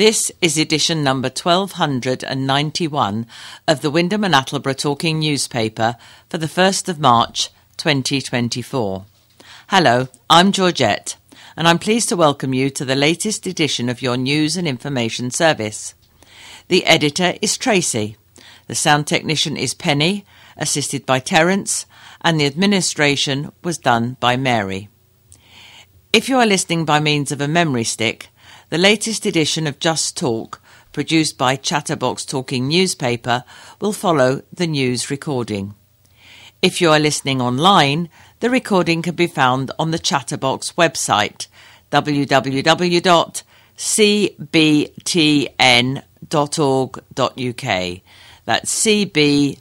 This is edition number 1291 of the Wymondham and Attleborough Talking Newspaper for the 1st of March 2024. Hello, I'm Georgette, and I'm pleased to welcome you to the latest edition of your news and information service. The editor is Tracy, the sound technician is Penny, assisted by Terence, and the administration was done by Mary. If you are listening by means of a memory stick, the latest edition of Just Talk, produced by Chatterbox Talking Newspaper, will follow the news recording. If you are listening online, the recording can be found on the Chatterbox website www.cbtn.org.uk. That's cbtn.org.uk.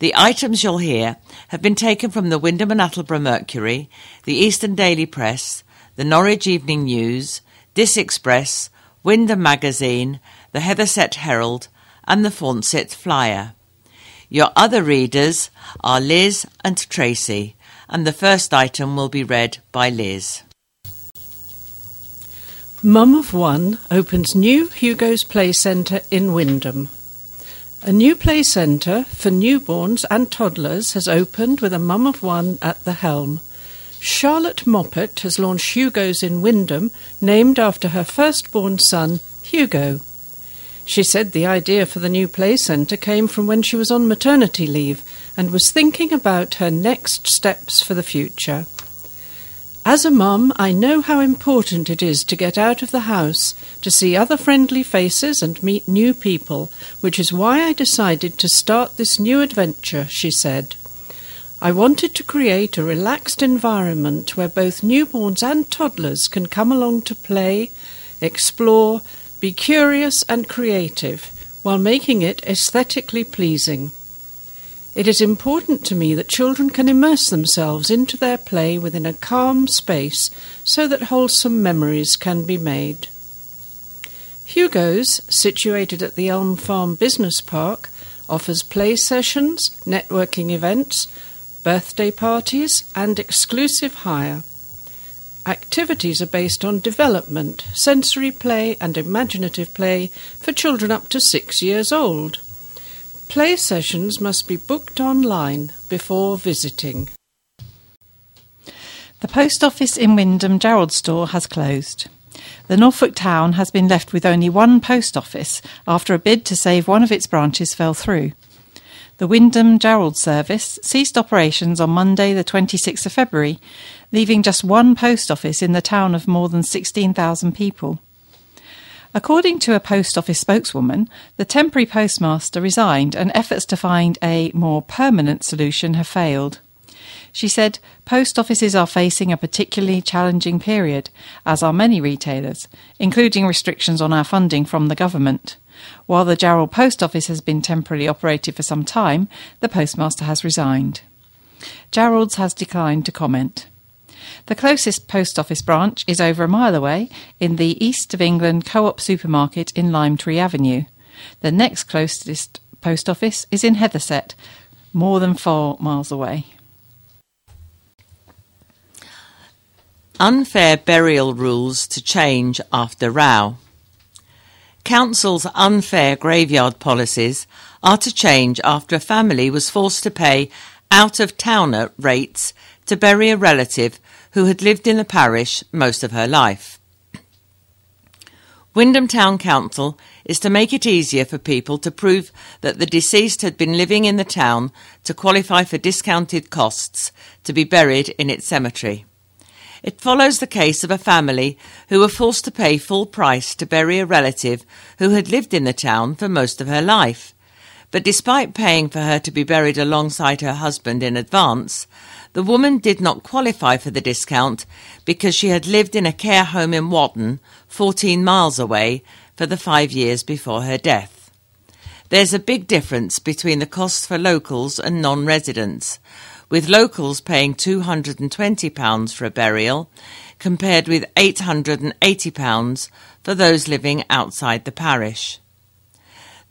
The items you'll hear have been taken from the Wymondham and Attleborough Mercury, the Eastern Daily Press, the Norwich Evening News, Diss Express, Wymondham Magazine, the Hethersett Herald, and the Forncett Flyer. Your other readers are Liz and Tracy, and the first item will be read by Liz. Mum of One opens new Hugo's Play Centre in Wymondham. A new play centre for newborns and toddlers has opened with a mum of one at the helm. Charlotte Moppet has launched Hugo's in Wymondham, named after her firstborn son, Hugo. She said the idea for the new play centre came from when she was on maternity leave and was thinking about her next steps for the future. As a mum, I know how important it is to get out of the house, to see other friendly faces and meet new people, which is why I decided to start this new adventure, she said. I wanted to create a relaxed environment where both newborns and toddlers can come along to play, explore, be curious and creative, while making it aesthetically pleasing. It is important to me that children can immerse themselves into their play within a calm space so that wholesome memories can be made. Hugo's, situated at the Elm Farm Business Park, offers play sessions, networking events, birthday parties, and exclusive hire. Activities are based on development, sensory play, and imaginative play for children up to six years old. Play sessions must be booked online before visiting. The post office in Wymondham Jarrold store has closed. The Norfolk town has been left with only one post office after a bid to save one of its branches fell through. The Wymondham Jarrold service ceased operations on Monday, the 26th of February, leaving just one post office in the town of more than 16,000 people. According to a post office spokeswoman, the temporary postmaster resigned and efforts to find a more permanent solution have failed. She said post offices are facing a particularly challenging period, as are many retailers, including restrictions on our funding from the government. While the Jarrold Post Office has been temporarily operated for some time, the postmaster has resigned. Jarrold's has declined to comment. The closest post office branch is over a mile away in the East of England Co op supermarket in Lime Tree Avenue. The next closest post office is in Hethersett, more than four miles away. Unfair burial rules to change after row. Council's unfair graveyard policies are to change after a family was forced to pay out of towner rates to bury a relative who had lived in the parish most of her life. Wymondham Town Council is to make it easier for people to prove that the deceased had been living in the town to qualify for discounted costs to be buried in its cemetery. It follows the case of a family who were forced to pay full price to bury a relative who had lived in the town for most of her life. But despite paying for her to be buried alongside her husband in advance, the woman did not qualify for the discount because she had lived in a care home in Watton, 14 miles away, for the five years before her death. There's a big difference between the costs for locals and non residents, with locals paying £220 for a burial compared with £880 for those living outside the parish.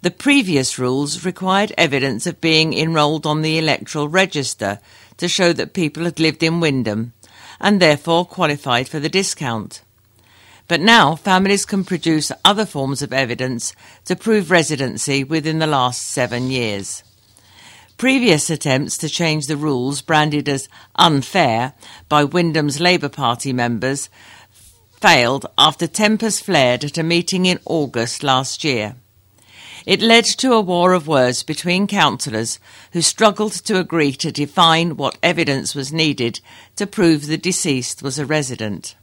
The previous rules required evidence of being enrolled on the electoral register to show that people had lived in Wymondham and therefore qualified for the discount. But now families can produce other forms of evidence to prove residency within the last seven years. Previous attempts to change the rules, branded as unfair by Wymondham's Labour Party members, failed after tempers flared at a meeting in August last year. It led to a war of words between councillors who struggled to agree to define what evidence was needed to prove the deceased was a resident.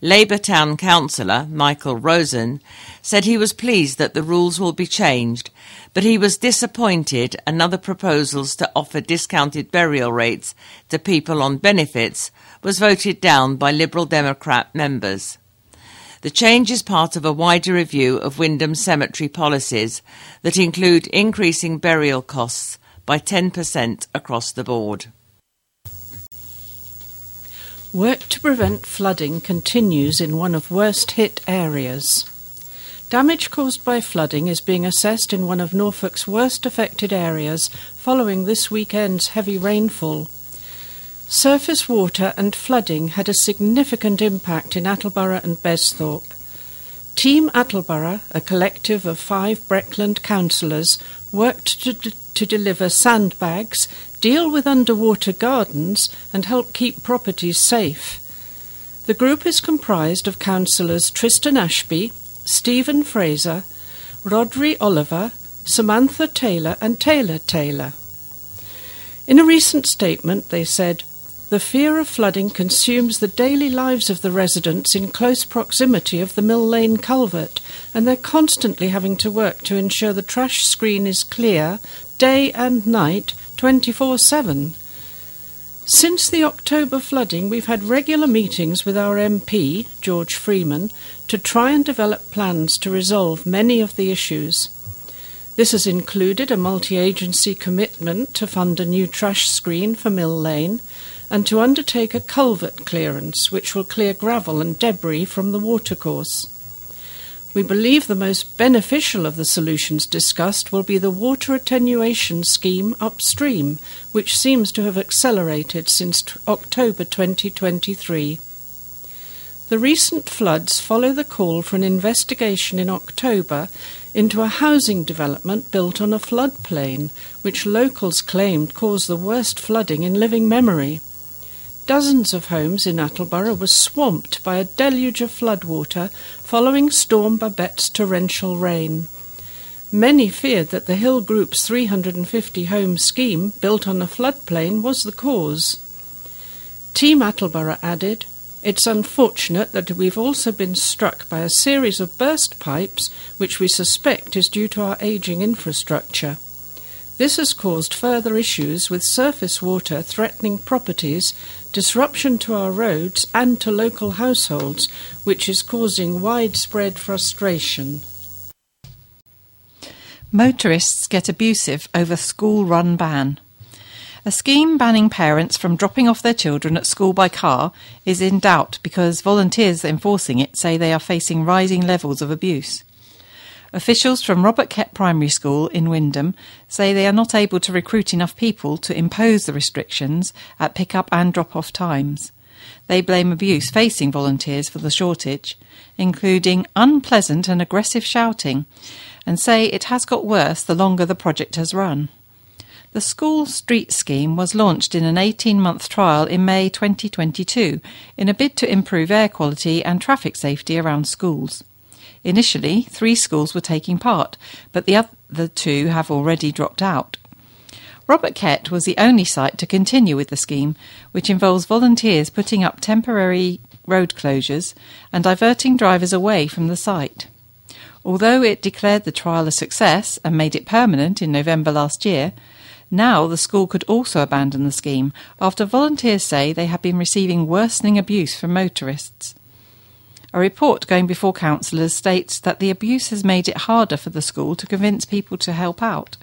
Labour Town Councillor Michael Rosen said he was pleased that the rules will be changed, but he was disappointed another proposals to offer discounted burial rates to people on benefits was voted down by Liberal Democrat members. The change is part of a wider review of Wymondham cemetery policies that include increasing burial costs by 10% across the board. Work to prevent flooding continues in one of worst hit areas. Damage caused by flooding is being assessed in one of Norfolk's worst affected areas following this weekend's heavy rainfall. Surface water and flooding had a significant impact in Attleborough and Besthorpe. Team Attleborough, a collective of five Breckland councillors, worked to, d- to deliver sandbags, deal with underwater gardens, and help keep properties safe. The group is comprised of councillors Tristan Ashby, Stephen Fraser, Rodri Oliver, Samantha Taylor, and Taylor Taylor. In a recent statement, they said, the fear of flooding consumes the daily lives of the residents in close proximity of the Mill Lane culvert, and they're constantly having to work to ensure the trash screen is clear day and night 24 7. Since the October flooding, we've had regular meetings with our MP, George Freeman, to try and develop plans to resolve many of the issues. This has included a multi agency commitment to fund a new trash screen for Mill Lane and to undertake a culvert clearance which will clear gravel and debris from the watercourse. We believe the most beneficial of the solutions discussed will be the water attenuation scheme upstream, which seems to have accelerated since t- October 2023. The recent floods follow the call for an investigation in October into a housing development built on a floodplain, which locals claimed caused the worst flooding in living memory. Dozens of homes in Attleborough were swamped by a deluge of floodwater following Storm Babette's torrential rain. Many feared that the Hill Group's 350 home scheme, built on a floodplain, was the cause. Team Attleborough added, It's unfortunate that we've also been struck by a series of burst pipes, which we suspect is due to our ageing infrastructure. This has caused further issues with surface water threatening properties, disruption to our roads and to local households, which is causing widespread frustration. Motorists get abusive over school run ban. A scheme banning parents from dropping off their children at school by car is in doubt because volunteers enforcing it say they are facing rising levels of abuse. Officials from Robert Kett Primary School in Wymondham say they are not able to recruit enough people to impose the restrictions at pick up and drop off times. They blame abuse facing volunteers for the shortage, including unpleasant and aggressive shouting, and say it has got worse the longer the project has run. The school street scheme was launched in an 18 month trial in May 2022 in a bid to improve air quality and traffic safety around schools. Initially, three schools were taking part, but the other two have already dropped out. Robert Kett was the only site to continue with the scheme, which involves volunteers putting up temporary road closures and diverting drivers away from the site. Although it declared the trial a success and made it permanent in November last year, now the school could also abandon the scheme after volunteers say they have been receiving worsening abuse from motorists. A report going before councillors states that the abuse has made it harder for the school to convince people to help out.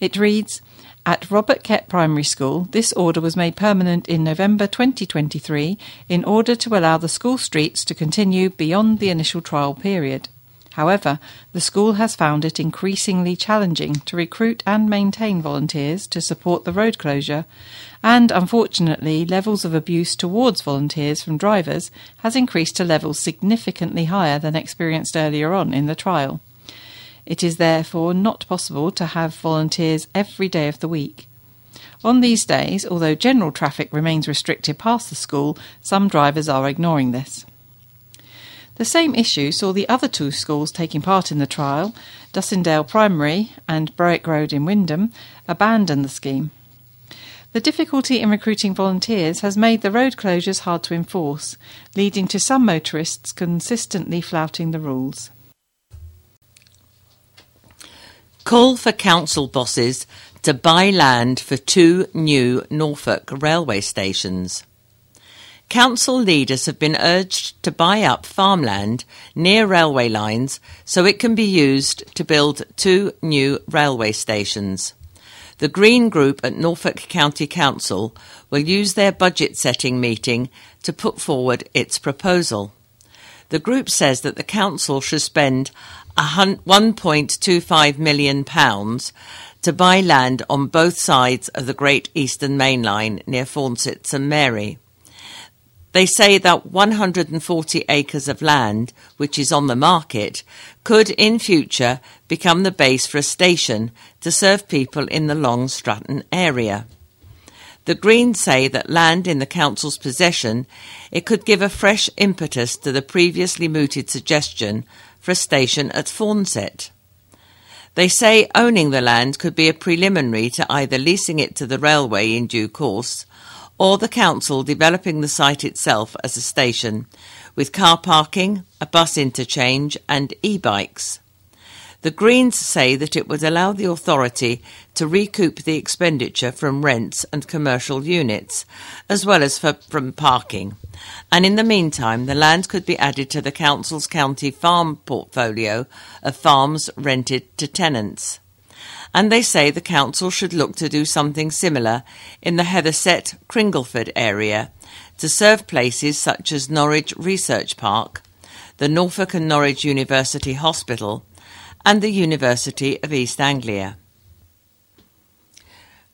It reads At Robert Kett Primary School, this order was made permanent in November 2023 in order to allow the school streets to continue beyond the initial trial period. However, the school has found it increasingly challenging to recruit and maintain volunteers to support the road closure, and unfortunately, levels of abuse towards volunteers from drivers has increased to levels significantly higher than experienced earlier on in the trial. It is therefore not possible to have volunteers every day of the week. On these days, although general traffic remains restricted past the school, some drivers are ignoring this. The same issue saw the other two schools taking part in the trial, Dussindale Primary and Berwick Road in Wymondham, abandon the scheme. The difficulty in recruiting volunteers has made the road closures hard to enforce, leading to some motorists consistently flouting the rules. Call for council bosses to buy land for two new Norfolk railway stations. Council leaders have been urged to buy up farmland near railway lines so it can be used to build two new railway stations. The Green Group at Norfolk County Council will use their budget setting meeting to put forward its proposal. The group says that the council should spend £1.25 million to buy land on both sides of the Great Eastern Main Line near Forncett St Mary. They say that 140 acres of land, which is on the market, could in future become the base for a station to serve people in the Long Stratton area. The Greens say that land in the council's possession, it could give a fresh impetus to the previously mooted suggestion for a station at Forncett. They say owning the land could be a preliminary to either leasing it to the railway in due course or the council developing the site itself as a station, with car parking, a bus interchange, and e bikes. The Greens say that it would allow the authority to recoup the expenditure from rents and commercial units, as well as for, from parking. And in the meantime, the land could be added to the Council's county farm portfolio of farms rented to tenants and they say the council should look to do something similar in the Hethersett Cringleford area to serve places such as Norwich Research Park, the Norfolk and Norwich University Hospital, and the University of East Anglia.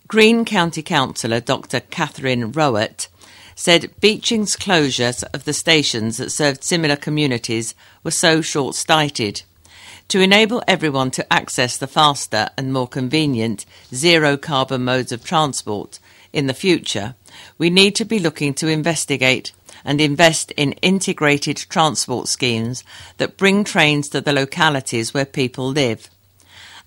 Green County Councillor Dr. Catherine Rowett said Beeching's closures of the stations that served similar communities were so short sighted to enable everyone to access the faster and more convenient zero carbon modes of transport in the future, we need to be looking to investigate and invest in integrated transport schemes that bring trains to the localities where people live.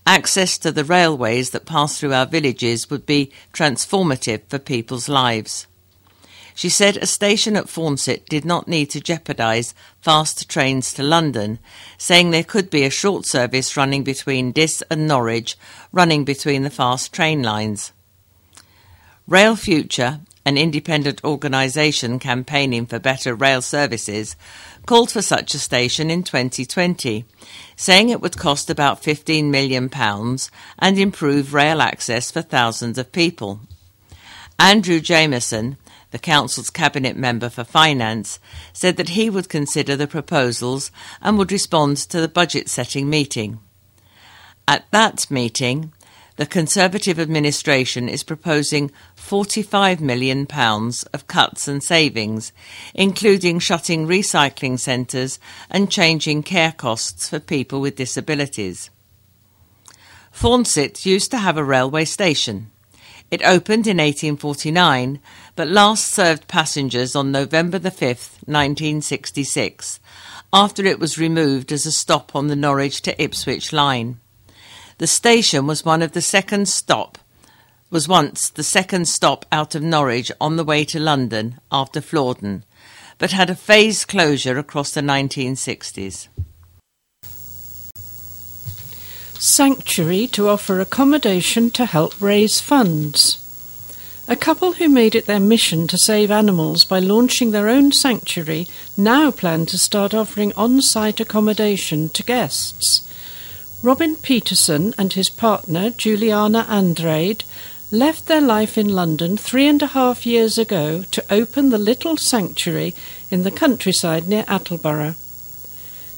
Access to the railways that pass through our villages would be transformative for people's lives. She said a station at Forncett did not need to jeopardise fast trains to London, saying there could be a short service running between Diss and Norwich, running between the fast train lines. Rail Future, an independent organisation campaigning for better rail services, called for such a station in 2020, saying it would cost about £15 million and improve rail access for thousands of people. Andrew Jamieson, the Council's Cabinet Member for Finance, said that he would consider the proposals and would respond to the budget setting meeting. At that meeting, the Conservative administration is proposing £45 million of cuts and savings, including shutting recycling centres and changing care costs for people with disabilities. Forncett used to have a railway station. It opened in 1849, but last served passengers on November the 5th, 1966, after it was removed as a stop on the Norwich to Ipswich line. The station was one of the second stop was once the second stop out of Norwich on the way to London after Flordon, but had a phased closure across the 1960s. Sanctuary to offer accommodation to help raise funds. A couple who made it their mission to save animals by launching their own sanctuary now plan to start offering on site accommodation to guests. Robin Peterson and his partner, Juliana Andrade, left their life in London three and a half years ago to open the little sanctuary in the countryside near Attleborough.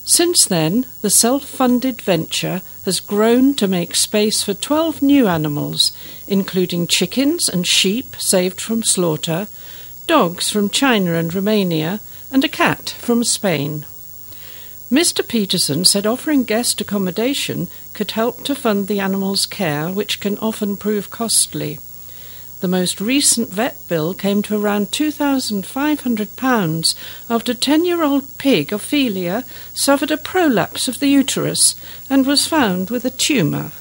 Since then, the self funded venture has grown to make space for 12 new animals, including chickens and sheep saved from slaughter, dogs from China and Romania, and a cat from Spain. Mr. Peterson said offering guest accommodation could help to fund the animals' care, which can often prove costly. The most recent vet bill came to around £2,500 after 10 year old pig Ophelia suffered a prolapse of the uterus and was found with a tumour.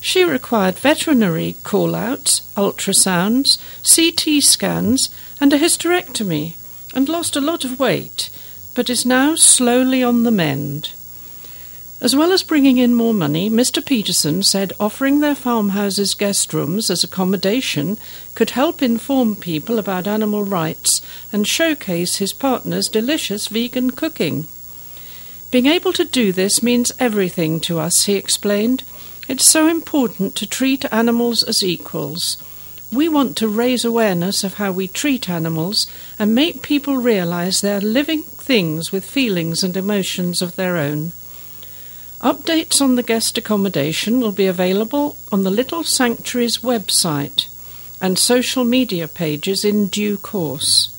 She required veterinary call outs, ultrasounds, CT scans, and a hysterectomy, and lost a lot of weight, but is now slowly on the mend. As well as bringing in more money, Mr. Peterson said offering their farmhouses guest rooms as accommodation could help inform people about animal rights and showcase his partner's delicious vegan cooking. Being able to do this means everything to us, he explained. It's so important to treat animals as equals. We want to raise awareness of how we treat animals and make people realize they're living things with feelings and emotions of their own. Updates on the guest accommodation will be available on the Little Sanctuary's website and social media pages in due course.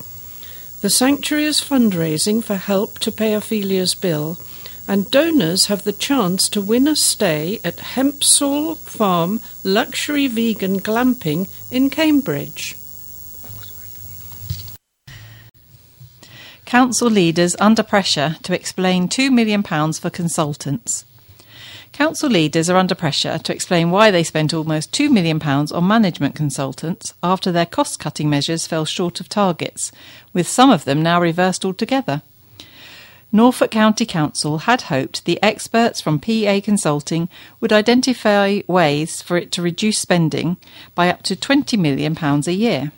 The Sanctuary is fundraising for help to pay Ophelia's bill, and donors have the chance to win a stay at Hempsall Farm Luxury Vegan Glamping in Cambridge. Council leaders under pressure to explain £2 million for consultants. Council leaders are under pressure to explain why they spent almost £2 million on management consultants after their cost cutting measures fell short of targets, with some of them now reversed altogether. Norfolk County Council had hoped the experts from PA Consulting would identify ways for it to reduce spending by up to £20 million a year.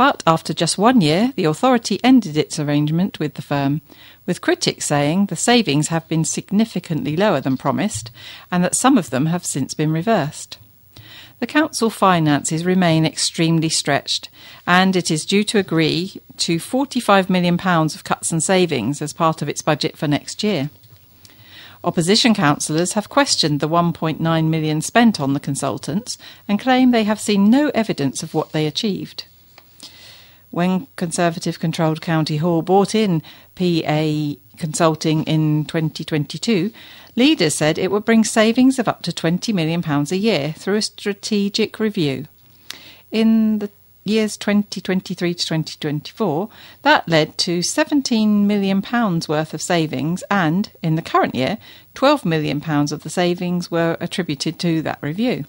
But after just one year, the authority ended its arrangement with the firm, with critics saying the savings have been significantly lower than promised and that some of them have since been reversed. The council finances remain extremely stretched, and it is due to agree to £45 million of cuts and savings as part of its budget for next year. Opposition councillors have questioned the 1.9 million spent on the consultants and claim they have seen no evidence of what they achieved when Conservative controlled County Hall bought in PA Consulting in 2022, leaders said it would bring savings of up to £20 million a year through a strategic review. In the years 2023 to 2024, that led to £17 million worth of savings, and in the current year, £12 million of the savings were attributed to that review.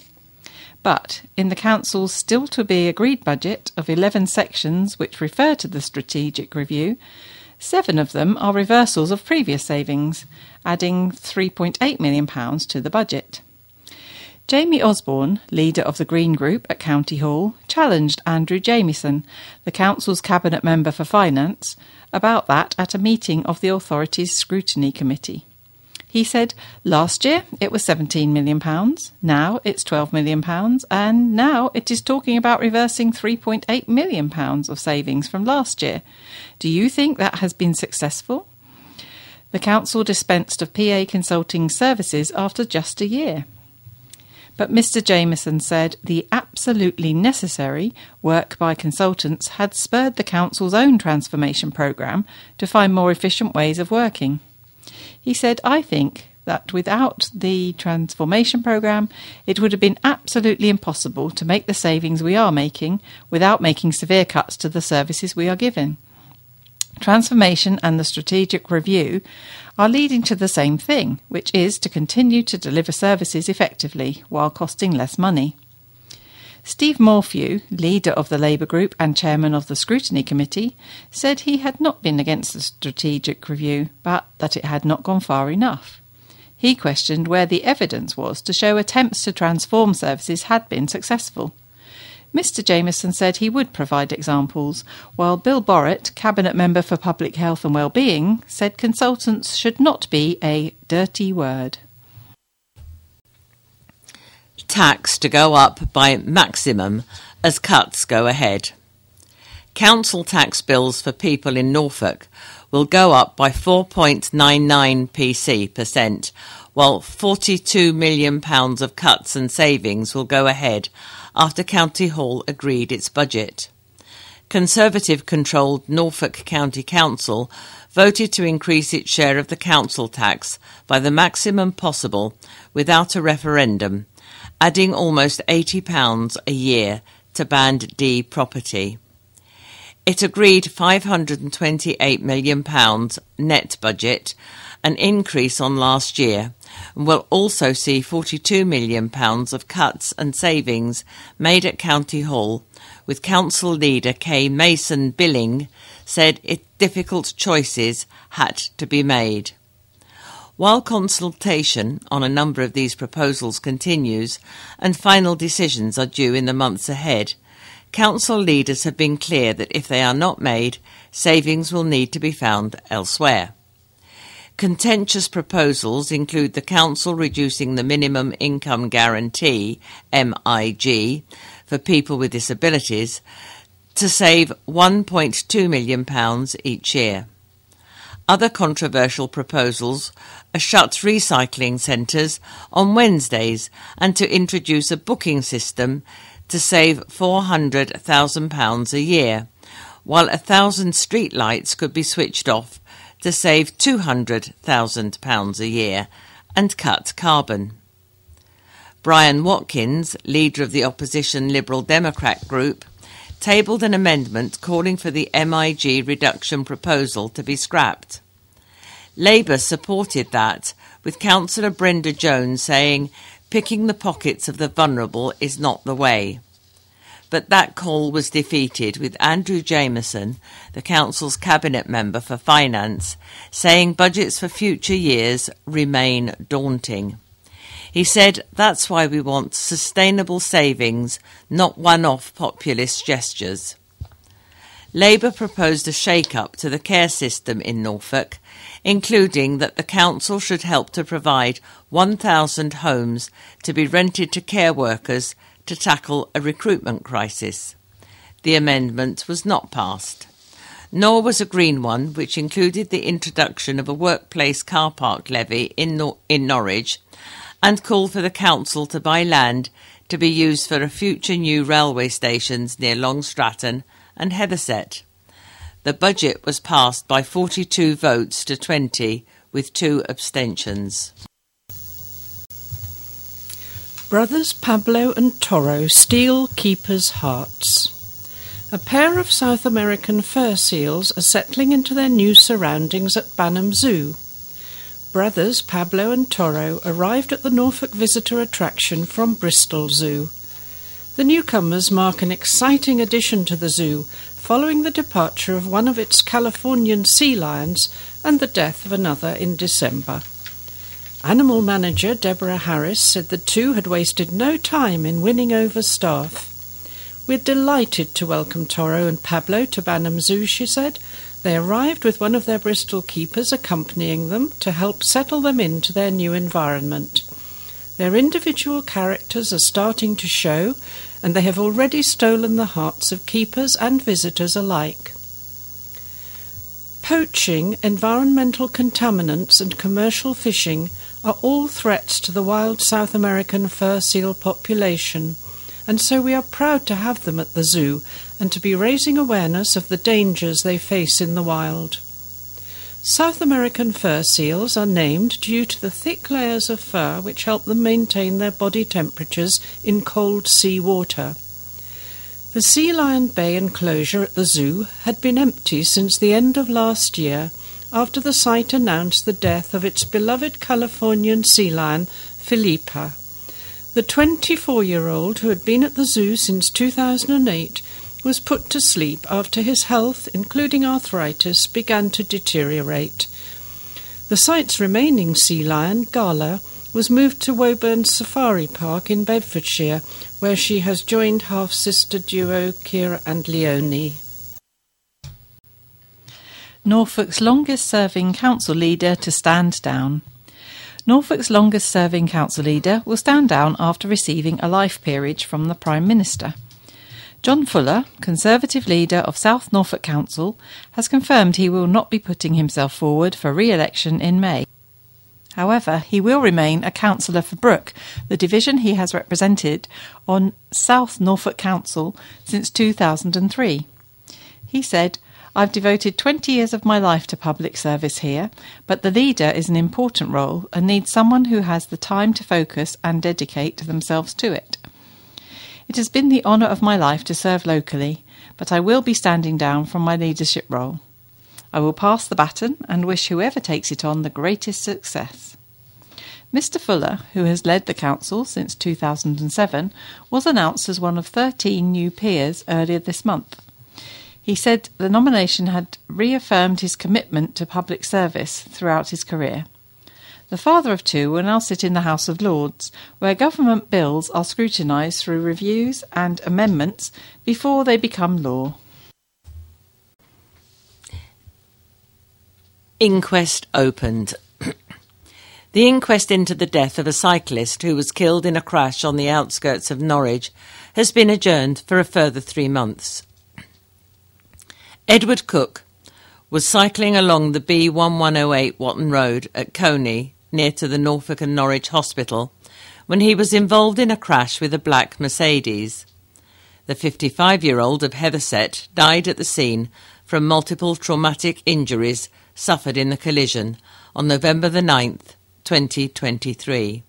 But in the Council's still to be agreed budget of 11 sections which refer to the strategic review, seven of them are reversals of previous savings, adding £3.8 million to the budget. Jamie Osborne, leader of the Green Group at County Hall, challenged Andrew Jamieson, the Council's Cabinet Member for Finance, about that at a meeting of the authority's Scrutiny Committee. He said last year it was £17 million, now it's £12 million, and now it is talking about reversing £3.8 million of savings from last year. Do you think that has been successful? The council dispensed of PA consulting services after just a year. But Mr. Jamieson said the absolutely necessary work by consultants had spurred the council's own transformation programme to find more efficient ways of working. He said, I think that without the transformation program, it would have been absolutely impossible to make the savings we are making without making severe cuts to the services we are giving. Transformation and the strategic review are leading to the same thing, which is to continue to deliver services effectively while costing less money. Steve Morphew, leader of the Labour Group and chairman of the Scrutiny Committee, said he had not been against the strategic review, but that it had not gone far enough. He questioned where the evidence was to show attempts to transform services had been successful. Mr. Jamieson said he would provide examples, while Bill Borrett, Cabinet Member for Public Health and Wellbeing, said consultants should not be a dirty word tax to go up by maximum as cuts go ahead. Council tax bills for people in Norfolk will go up by 4.99 PC percent, while 42 million pounds of cuts and savings will go ahead after County Hall agreed its budget. Conservative controlled Norfolk County Council voted to increase its share of the council tax by the maximum possible without a referendum, adding almost £80 a year to Band D property. It agreed £528 million net budget, an increase on last year, and will also see £42 million of cuts and savings made at County Hall with council leader Kay Mason Billig said it difficult choices had to be made. While consultation on a number of these proposals continues and final decisions are due in the months ahead, council leaders have been clear that if they are not made, savings will need to be found elsewhere. Contentious proposals include the Council reducing the Minimum Income Guarantee, MIG, for people with disabilities to save £1.2 million each year. Other controversial proposals are shut recycling centres on Wednesdays and to introduce a booking system to save £400,000 a year, while a thousand street lights could be switched off to save £200,000 a year and cut carbon. Brian Watkins, leader of the opposition Liberal Democrat group, tabled an amendment calling for the MIG reduction proposal to be scrapped. Labour supported that, with Councillor Brenda Jones saying picking the pockets of the vulnerable is not the way but that call was defeated with Andrew Jamieson, the Council's Cabinet Member for Finance, saying budgets for future years remain daunting. He said that's why we want sustainable savings, not one off populist gestures. Labour proposed a shake up to the care system in Norfolk, including that the council should help to provide 1,000 homes to be rented to care workers to tackle a recruitment crisis. The amendment was not passed. Nor was a green one, which included the introduction of a workplace car park levy in, Nor- in Norwich and called for the council to buy land to be used for a future new railway stations near Long Stratton and Hethersett. The budget was passed by 42 votes to 20, with two abstentions. Brothers Pablo and Toro steal keepers' hearts. A pair of South American fur seals are settling into their new surroundings at Banham Zoo. Brothers Pablo and Toro arrived at the Norfolk visitor attraction from Bristol Zoo. The newcomers mark an exciting addition to the zoo following the departure of one of its Californian sea lions and the death of another in December. Animal manager Deborah Harris said the two had wasted no time in winning over staff. We're delighted to welcome Toro and Pablo to Banham Zoo, she said. They arrived with one of their Bristol keepers accompanying them to help settle them into their new environment. Their individual characters are starting to show, and they have already stolen the hearts of keepers and visitors alike. Poaching, environmental contaminants, and commercial fishing are all threats to the wild South American fur seal population, and so we are proud to have them at the zoo and to be raising awareness of the dangers they face in the wild. South American fur seals are named due to the thick layers of fur which help them maintain their body temperatures in cold sea water. The Sea Lion Bay enclosure at the zoo had been empty since the end of last year after the site announced the death of its beloved Californian sea lion, Felipa. The 24 year old, who had been at the zoo since 2008, was put to sleep after his health, including arthritis, began to deteriorate. The site's remaining sea lion, Gala, was moved to Woburn Safari Park in Bedfordshire, where she has joined half sister duo Kira and Leonie. Norfolk's longest serving council leader to stand down. Norfolk's longest serving council leader will stand down after receiving a life peerage from the Prime Minister. John Fuller, Conservative leader of South Norfolk Council, has confirmed he will not be putting himself forward for re election in May. However, he will remain a councillor for Brooke, the division he has represented on South Norfolk Council since 2003. He said, I've devoted 20 years of my life to public service here, but the leader is an important role and needs someone who has the time to focus and dedicate themselves to it. It has been the honour of my life to serve locally, but I will be standing down from my leadership role. I will pass the baton and wish whoever takes it on the greatest success. Mr. Fuller, who has led the council since 2007, was announced as one of 13 new peers earlier this month. He said the nomination had reaffirmed his commitment to public service throughout his career. The father of two will now sit in the House of Lords, where government bills are scrutinised through reviews and amendments before they become law. Inquest opened. the inquest into the death of a cyclist who was killed in a crash on the outskirts of Norwich has been adjourned for a further three months. Edward Cook was cycling along the B1108 Watton Road at Colney, near to the Norfolk and Norwich Hospital, when he was involved in a crash with a black Mercedes. The 55 year old of Hethersett died at the scene from multiple traumatic injuries suffered in the collision on November the 9th, 2023.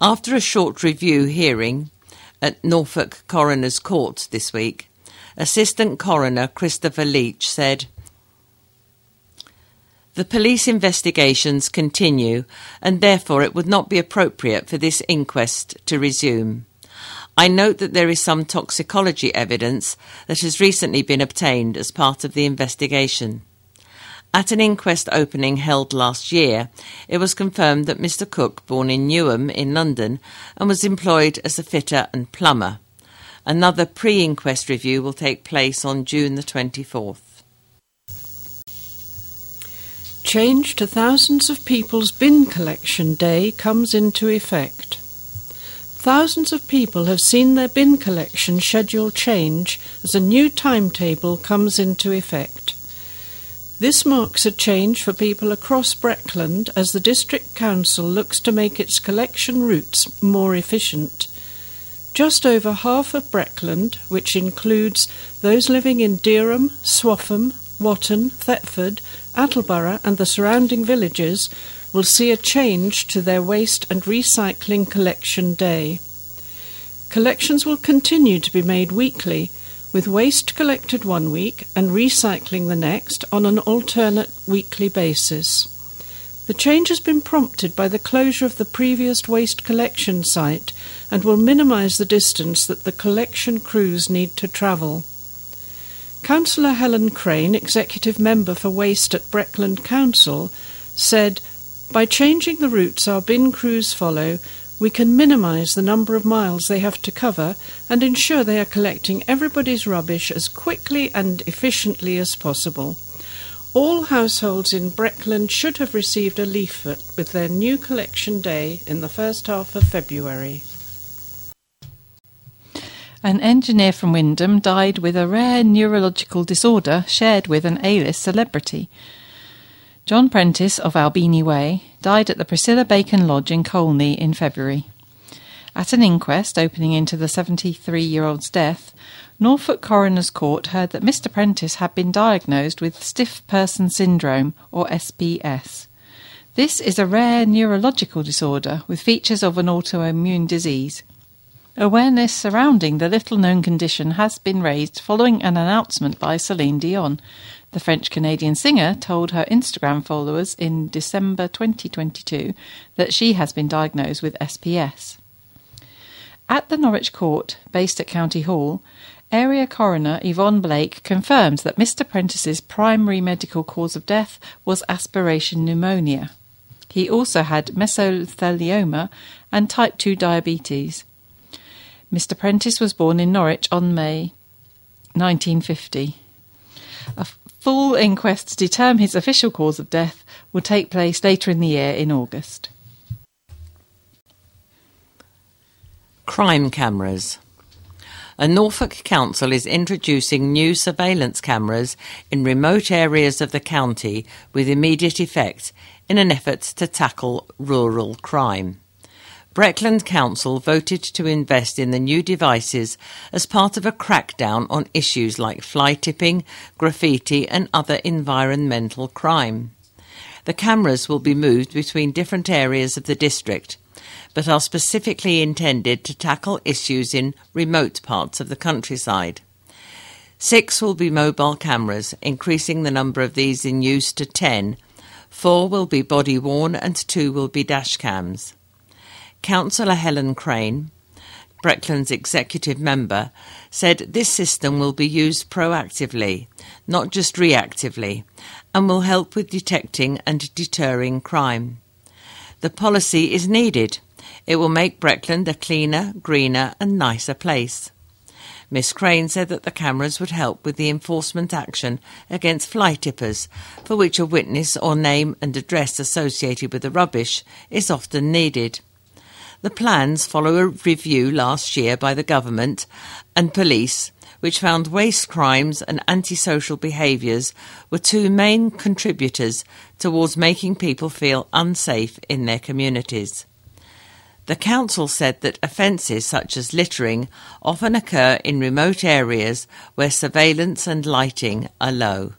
After a short review hearing at Norfolk Coroner's Court this week, Assistant Coroner Christopher Leach said, the police investigations continue, and therefore it would not be appropriate for this inquest to resume. I note that there is some toxicology evidence that has recently been obtained as part of the investigation. At an inquest opening held last year, it was confirmed that Mr. Cook, born in Newham in London, and was employed as a fitter and plumber. Another pre inquest review will take place on June the 24th. Change to thousands of people's bin collection day comes into effect. Thousands of people have seen their bin collection schedule change as a new timetable comes into effect. This marks a change for people across Breckland as the District Council looks to make its collection routes more efficient. Just over half of Breckland, which includes those living in Dereham, Swaffham, Watton, Thetford, Attleborough, and the surrounding villages, will see a change to their waste and recycling collection day. Collections will continue to be made weekly with waste collected one week and recycling the next on an alternate weekly basis. The change has been prompted by the closure of the previous waste collection site and will minimise the distance that the collection crews need to travel. Councillor Helen Crane, Executive Member for Waste at Breckland Council, said, By changing the routes our bin crews follow, we can minimise the number of miles they have to cover and ensure they are collecting everybody's rubbish as quickly and efficiently as possible. All households in Breckland should have received a leaflet with their new collection day in the first half of February. An engineer from Wymondham died with a rare neurological disorder shared with an A list celebrity. John Prentice of Albini Way died at the Priscilla Bacon Lodge in Colney in February. At an inquest opening into the 73 year old's death, Norfolk Coroner's Court heard that Mr. Prentice had been diagnosed with Stiff Person Syndrome, or SPS. This is a rare neurological disorder with features of an autoimmune disease. Awareness surrounding the little known condition has been raised following an announcement by Celine Dion, the French Canadian singer told her Instagram followers in December 2022 that she has been diagnosed with SPS. At the Norwich Court, based at County Hall, Area Coroner Yvonne Blake confirmed that Mr. Prentice's primary medical cause of death was aspiration pneumonia. He also had mesothelioma and type 2 diabetes. Mr. Prentice was born in Norwich on May 1950. A full inquest to determine his official cause of death will take place later in the year in August. Crime cameras. a Norfolk council is introducing new surveillance cameras in remote areas of the county with immediate effect in an effort to tackle rural crime. Breckland Council voted to invest in the new devices as part of a crackdown on issues like fly tipping, graffiti, and other environmental crime. The cameras will be moved between different areas of the district but are specifically intended to tackle issues in remote parts of the countryside. Six will be mobile cameras, increasing the number of these in use to ten. Four will be body worn and two will be dash cams. Councillor Helen Crane, Breckland's executive member, said this system will be used proactively, not just reactively, and will help with detecting and deterring crime. The policy is needed it will make Breckland a cleaner, greener, and nicer place. Miss Crane said that the cameras would help with the enforcement action against fly tippers, for which a witness or name and address associated with the rubbish is often needed. The plans follow a review last year by the government and police, which found waste crimes and antisocial behaviours were two main contributors towards making people feel unsafe in their communities. The council said that offences such as littering often occur in remote areas where surveillance and lighting are low.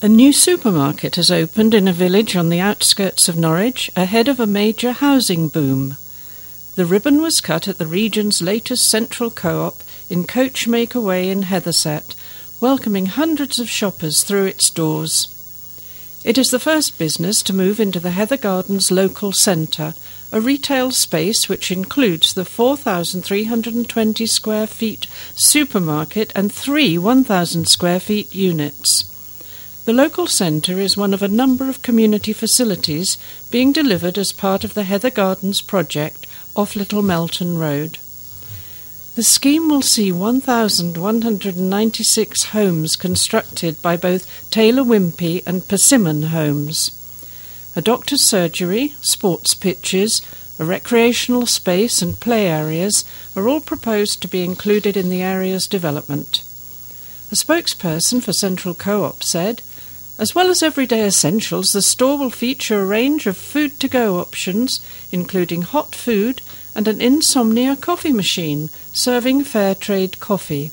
A new supermarket has opened in a village on the outskirts of Norwich ahead of a major housing boom. The ribbon was cut at the region's latest central co op in Coachmaker Way in Hethersett, welcoming hundreds of shoppers through its doors. It is the first business to move into the Heather Gardens local centre, a retail space which includes the 4,320 square feet supermarket and three 1,000 square feet units. The local centre is one of a number of community facilities being delivered as part of the Heather Gardens project off Little Melton Road. The scheme will see 1,196 homes constructed by both Taylor Wimpey and Persimmon Homes. A doctor's surgery, sports pitches, a recreational space, and play areas are all proposed to be included in the area's development. A spokesperson for Central Co op said, as well as everyday essentials, the store will feature a range of food to go options, including hot food and an insomnia coffee machine serving fair trade coffee.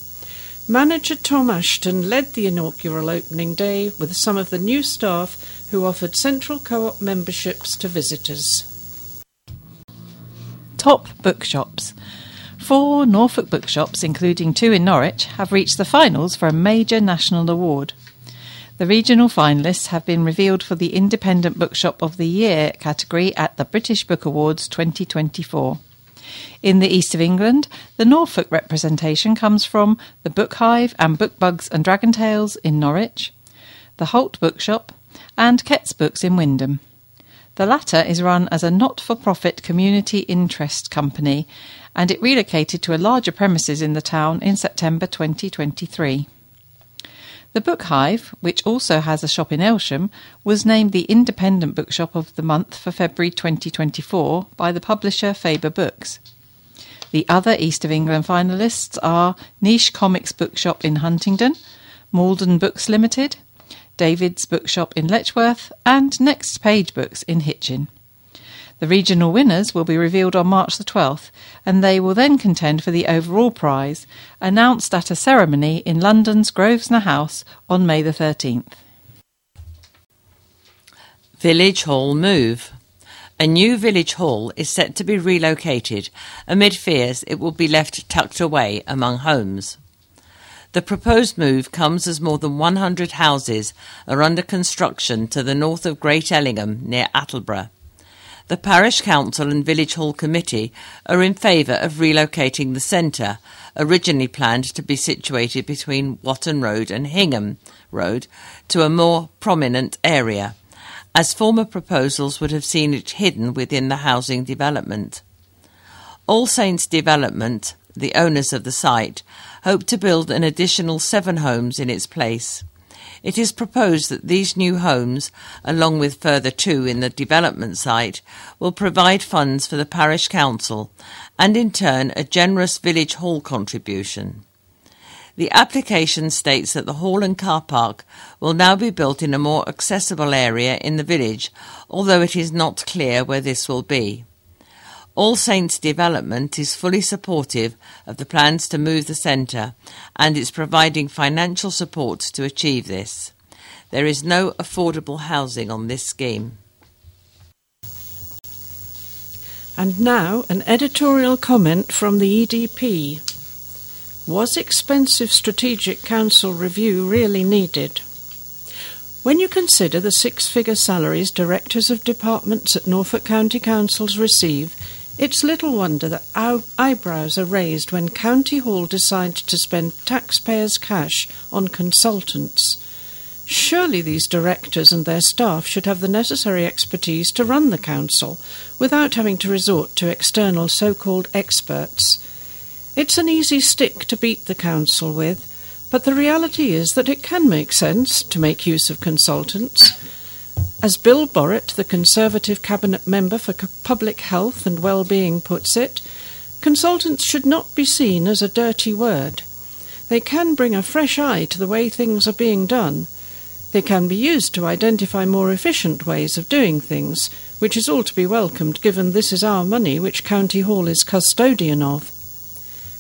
Manager Tom Ashton led the inaugural opening day with some of the new staff who offered Central Co op memberships to visitors. Top bookshops. Four Norfolk bookshops, including two in Norwich, have reached the finals for a major national award. The regional finalists have been revealed for the Independent Bookshop of the Year category at the British Book Awards 2024. In the east of England, the Norfolk representation comes from the Book Hive and Book Bugs and Dragon Tales in Norwich, the Holt Bookshop, and Kett's Books in Wymondham. The latter is run as a not for profit community interest company and it relocated to a larger premises in the town in September 2023. The Book Hive, which also has a shop in Elsham, was named the Independent Bookshop of the Month for February 2024 by the publisher Faber Books. The other East of England finalists are Niche Comics Bookshop in Huntingdon, Malden Books Limited, David's Bookshop in Letchworth, and Next Page Books in Hitchin. The regional winners will be revealed on March the 12th, and they will then contend for the overall prize, announced at a ceremony in London's Grosvenor House on May the 13th. Village Hall Move. A new village hall is set to be relocated amid fears it will be left tucked away among homes. The proposed move comes as more than 100 houses are under construction to the north of Great Ellingham near Attleborough. The Parish Council and Village Hall Committee are in favour of relocating the centre, originally planned to be situated between Watton Road and Hingham Road, to a more prominent area, as former proposals would have seen it hidden within the housing development. All Saints Development, the owners of the site, hope to build an additional seven homes in its place. It is proposed that these new homes, along with further two in the development site, will provide funds for the parish council and in turn a generous village hall contribution. The application states that the hall and car park will now be built in a more accessible area in the village, although it is not clear where this will be. All Saints Development is fully supportive of the plans to move the centre and is providing financial support to achieve this. There is no affordable housing on this scheme. And now an editorial comment from the EDP. Was expensive Strategic Council review really needed? When you consider the six figure salaries directors of departments at Norfolk County Councils receive, it's little wonder that eyebrows are raised when County Hall decides to spend taxpayers' cash on consultants. Surely these directors and their staff should have the necessary expertise to run the council without having to resort to external so called experts. It's an easy stick to beat the council with, but the reality is that it can make sense to make use of consultants. As Bill Borrett, the Conservative Cabinet Member for Public Health and Wellbeing, puts it, consultants should not be seen as a dirty word. They can bring a fresh eye to the way things are being done. They can be used to identify more efficient ways of doing things, which is all to be welcomed given this is our money which County Hall is custodian of.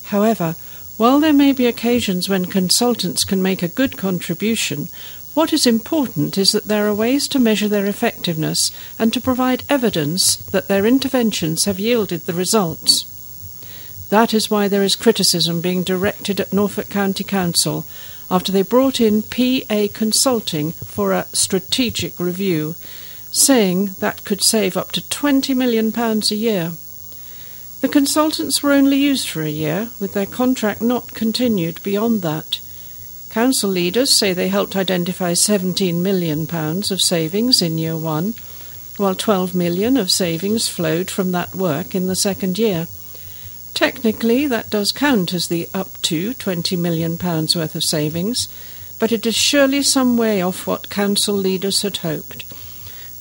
However, while there may be occasions when consultants can make a good contribution, what is important is that there are ways to measure their effectiveness and to provide evidence that their interventions have yielded the results. That is why there is criticism being directed at Norfolk County Council after they brought in PA Consulting for a strategic review, saying that could save up to £20 million a year. The consultants were only used for a year, with their contract not continued beyond that. Council leaders say they helped identify £17 million of savings in year one, while £12 million of savings flowed from that work in the second year. Technically, that does count as the up to £20 million worth of savings, but it is surely some way off what Council leaders had hoped.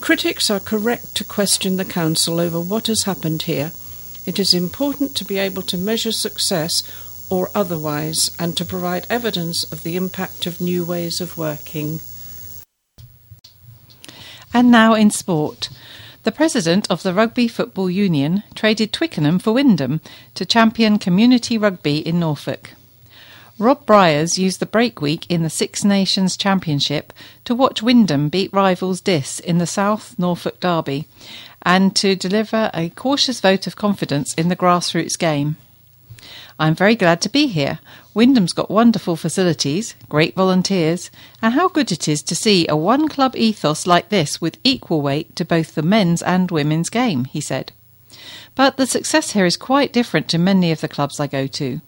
Critics are correct to question the Council over what has happened here. It is important to be able to measure success or otherwise, and to provide evidence of the impact of new ways of working. And now in sport. The president of the Rugby Football Union traded Twickenham for Wymondham to champion community rugby in Norfolk. Rob Briers used the break week in the Six Nations Championship to watch Wymondham beat rivals Diss in the South Norfolk Derby and to deliver a cautious vote of confidence in the grassroots game. I'm very glad to be here. Wymondham's got wonderful facilities, great volunteers, and how good it is to see a one club ethos like this with equal weight to both the men's and women's game, he said. But the success here is quite different to many of the clubs I go to.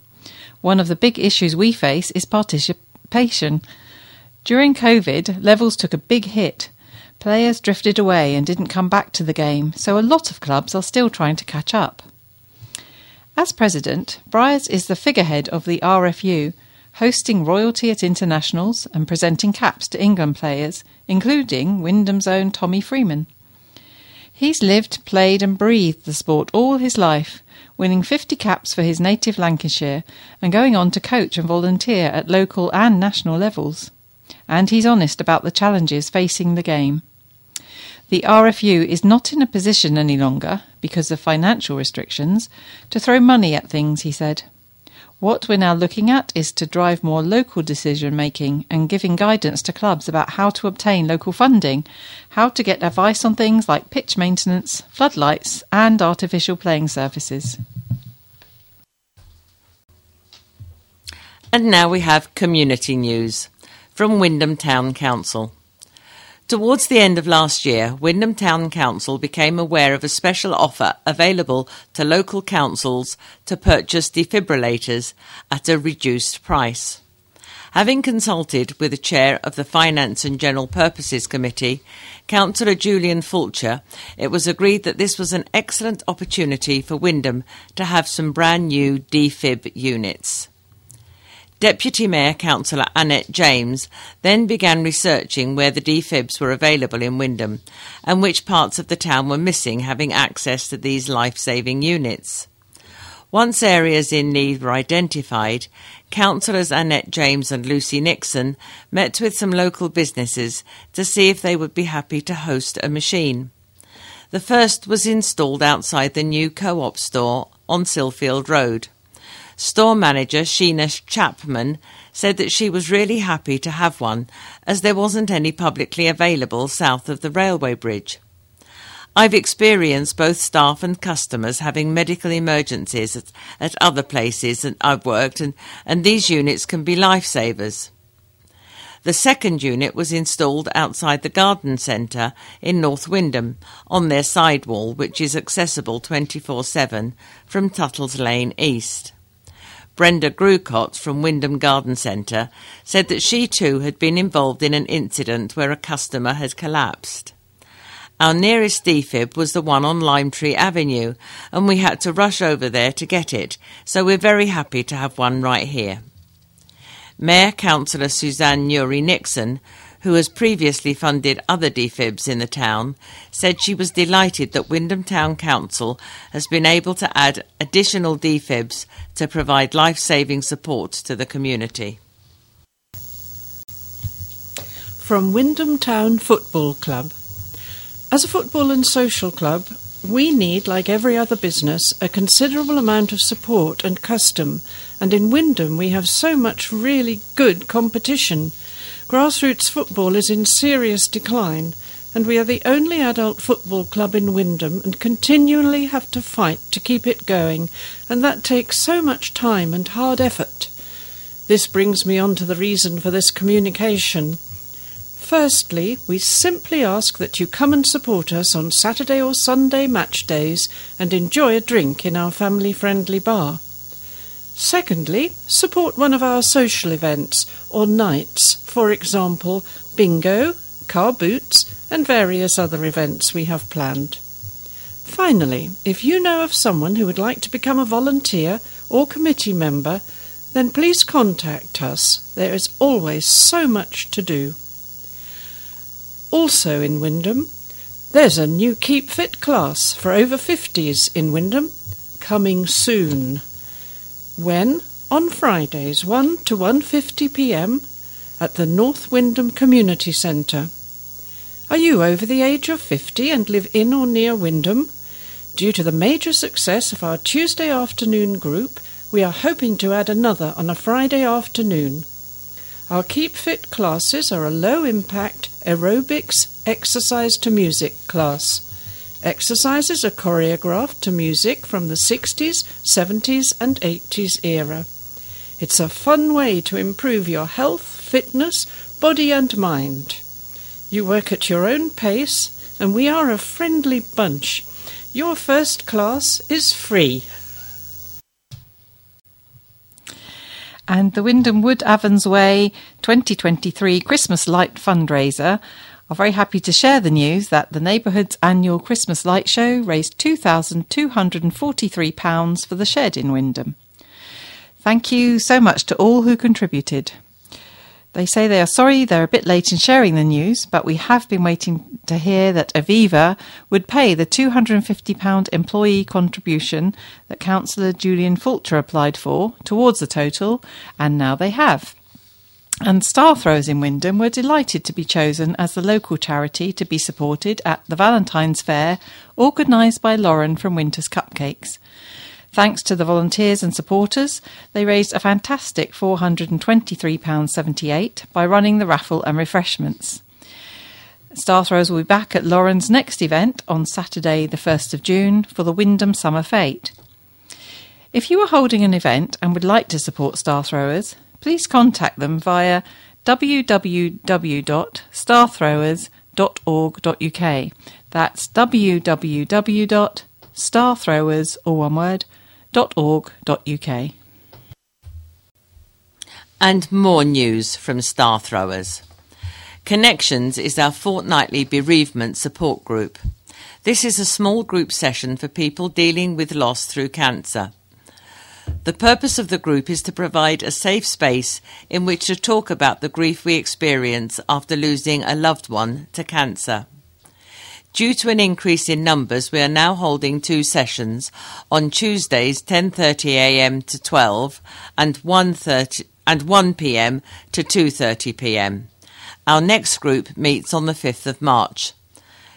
One of the big issues we face is participation. During COVID, levels took a big hit. Players drifted away and didn't come back to the game, so a lot of clubs are still trying to catch up. As president, Briers is the figurehead of the RFU, hosting royalty at internationals and presenting caps to England players, including Wymondham's own Tommy Freeman. He's lived, played, and breathed the sport all his life, winning 50 caps for his native Lancashire and going on to coach and volunteer at local and national levels. And he's honest about the challenges facing the game. The RFU is not in a position any longer, because of financial restrictions, to throw money at things, he said. What we're now looking at is to drive more local decision making and giving guidance to clubs about how to obtain local funding, how to get advice on things like pitch maintenance, floodlights, and artificial playing surfaces. And now we have community news from Wymondham Town Council. Towards the end of last year, Wymondham Town Council became aware of a special offer available to local councils to purchase defibrillators at a reduced price. Having consulted with the chair of the Finance and General Purposes Committee, Councillor Julian Fulcher, it was agreed that this was an excellent opportunity for Wymondham to have some brand new defib units. Deputy Mayor Councillor Annette James then began researching where the defibs were available in Wymondham and which parts of the town were missing having access to these life saving units. Once areas in need were identified, councillors Annette James and Lucy Nixon met with some local businesses to see if they would be happy to host a machine. The first was installed outside the new co op store on Silfield Road. Store manager Sheena Chapman said that she was really happy to have one as there wasn't any publicly available south of the railway bridge. I've experienced both staff and customers having medical emergencies at, at other places that I've worked, and, and these units can be lifesavers. The second unit was installed outside the garden centre in North Wymondham on their sidewall, which is accessible 24 7 from Tuttle's Lane East. Brenda Grucott from Wymondham Garden Centre said that she too had been involved in an incident where a customer had collapsed. Our nearest defib was the one on Lime Tree Avenue, and we had to rush over there to get it, so we're very happy to have one right here. Mayor Councillor Suzanne Nuri Nixon, who has previously funded other defibs in the town, said she was delighted that Wymondham Town Council has been able to add additional defibs to provide life saving support to the community. From Wymondham Town Football Club. As a football and social club, we need, like every other business, a considerable amount of support and custom, and in Wymondham we have so much really good competition. Grassroots football is in serious decline, and we are the only adult football club in Wymondham and continually have to fight to keep it going, and that takes so much time and hard effort. This brings me on to the reason for this communication. Firstly, we simply ask that you come and support us on Saturday or Sunday match days and enjoy a drink in our family friendly bar. Secondly, support one of our social events or nights, for example, bingo, car boots, and various other events we have planned. Finally, if you know of someone who would like to become a volunteer or committee member, then please contact us. There is always so much to do. Also in Wymondham, there's a new Keep Fit class for over 50s in Wymondham, coming soon. When? On Fridays, 1 to 1.50 p.m. at the North Wymondham Community Centre. Are you over the age of 50 and live in or near Wymondham? Due to the major success of our Tuesday afternoon group, we are hoping to add another on a Friday afternoon. Our Keep Fit classes are a low impact aerobics exercise to music class. Exercises are choreographed to music from the 60s, 70s, and 80s era. It's a fun way to improve your health, fitness, body, and mind. You work at your own pace, and we are a friendly bunch. Your first class is free. And the Wymondham Wood Avons Way 2023 Christmas Light Fundraiser are very happy to share the news that the neighbourhood's annual Christmas light show raised £2,243 for the shed in Wymondham. Thank you so much to all who contributed. They say they are sorry they're a bit late in sharing the news, but we have been waiting to hear that Aviva would pay the £250 employee contribution that Councillor Julian Fulcher applied for towards the total, and now they have. And Star Throwers in Wymondham were delighted to be chosen as the local charity to be supported at the Valentine's Fair, organised by Lauren from Winter's Cupcakes. Thanks to the volunteers and supporters, they raised a fantastic £423.78 by running the raffle and refreshments. Star Throwers will be back at Lauren's next event on Saturday, the 1st of June, for the Wymondham Summer Fete. If you are holding an event and would like to support Star Throwers, please contact them via www.starthrowers.org.uk. That's www.starthrowers, or one word, .org.uk. And more news from Star Throwers. Connections is our fortnightly bereavement support group. This is a small group session for people dealing with loss through cancer. The purpose of the group is to provide a safe space in which to talk about the grief we experience after losing a loved one to cancer. Due to an increase in numbers, we are now holding two sessions on Tuesdays 10:30 a.m. to 12 and 1:30 and 1 p.m. to 2:30 p.m. Our next group meets on the 5th of March.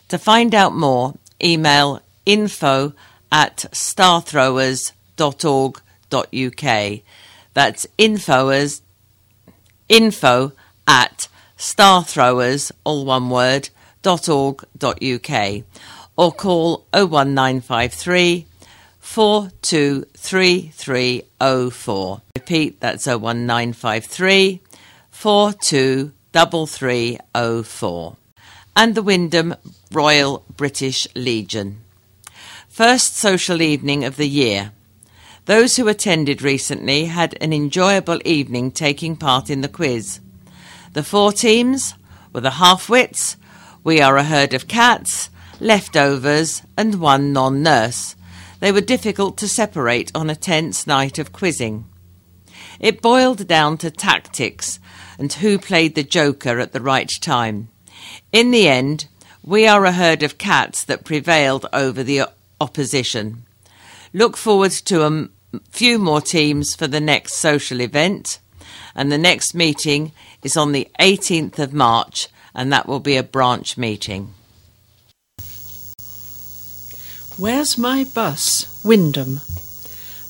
To find out more, email info at starthrowers.org.uk. That's info as info at starthrowers, all one word, .org.uk or call 01953 423304. Repeat, that's 01953 423304. And the Wymondham Royal British Legion. First social evening of the year. Those who attended recently had an enjoyable evening taking part in the quiz. The four teams were the half-wits, We Are a Herd of Cats, Leftovers and one non-nurse. They were difficult to separate on a tense night of quizzing. It boiled down to tactics and who played the joker at the right time. In the end, we are a herd of cats that prevailed over the opposition. Look forward to a few more teams for the next social event, and the next meeting is on the 18th of March, and that will be a branch meeting. Where's My Bus? Wymondham.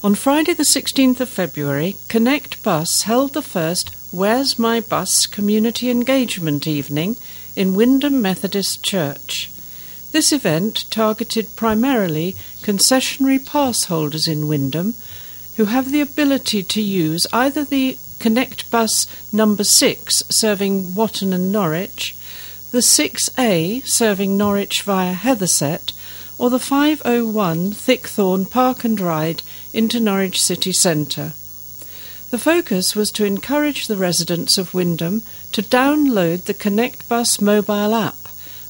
On Friday, the 16th of February, Konectbus held the first Where's My Bus community engagement evening in Wymondham Methodist Church. This event targeted primarily concessionary pass holders in Wymondham who have the ability to use either the Konectbus number 6 serving Watton and Norwich, the 6A serving Norwich via Hethersett, or the 501 Thickthorn Park and Ride into Norwich City Centre. The focus was to encourage the residents of Wymondham to download the Konectbus mobile app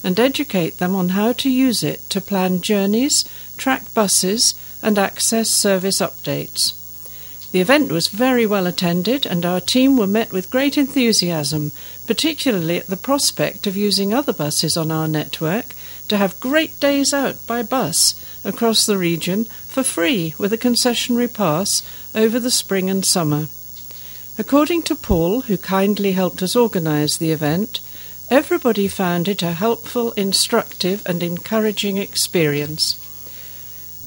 and educate them on how to use it to plan journeys, track buses, and access service updates. The event was very well attended, and our team were met with great enthusiasm, particularly at the prospect of using other buses on our network to have great days out by bus across the region for free with a concessionary pass over the spring and summer. According to Paul, who kindly helped us organise the event, everybody found it a helpful, instructive, and encouraging experience.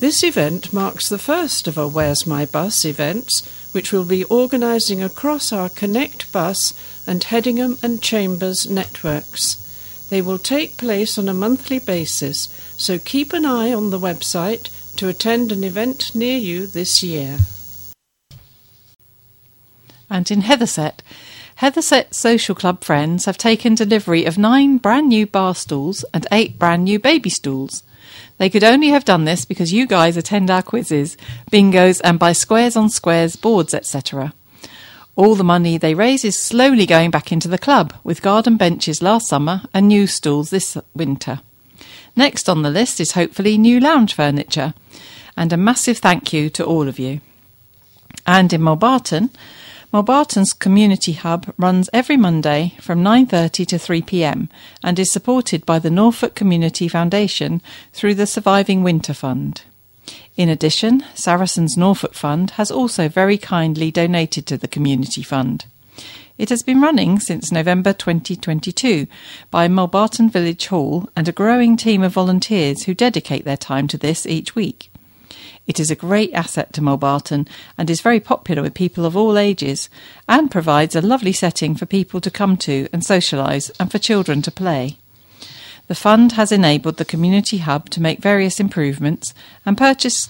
This event marks the first of our Where's My Bus events, which we'll be organising across our Konectbus and Hedingham and Chambers networks. They will take place on a monthly basis, so keep an eye on the website to attend an event near you this year. And in Hethersett, Hethersett Social Club friends have taken delivery of nine brand new bar stools and eight brand new baby stools. They could only have done this because you guys attend our quizzes, bingos, and buy squares on squares boards, etc. All the money they raise is slowly going back into the club, with garden benches last summer and new stools this winter. Next on the list is hopefully new lounge furniture. And a massive thank you to all of you. And in Mulbarton, Mulbarton's community hub runs every Monday from 9:30 to 3 p.m. and is supported by the Norfolk Community Foundation through the Surviving Winter Fund. In addition, Saracen's Norfolk Fund has also very kindly donated to the community fund. It has been running since November 2022 by Mulbarton Village Hall and a growing team of volunteers who dedicate their time to this each week. It is a great asset to Mulbarton and is very popular with people of all ages and provides a lovely setting for people to come to and socialise and for children to play. The fund has enabled the community hub to make various improvements and purchase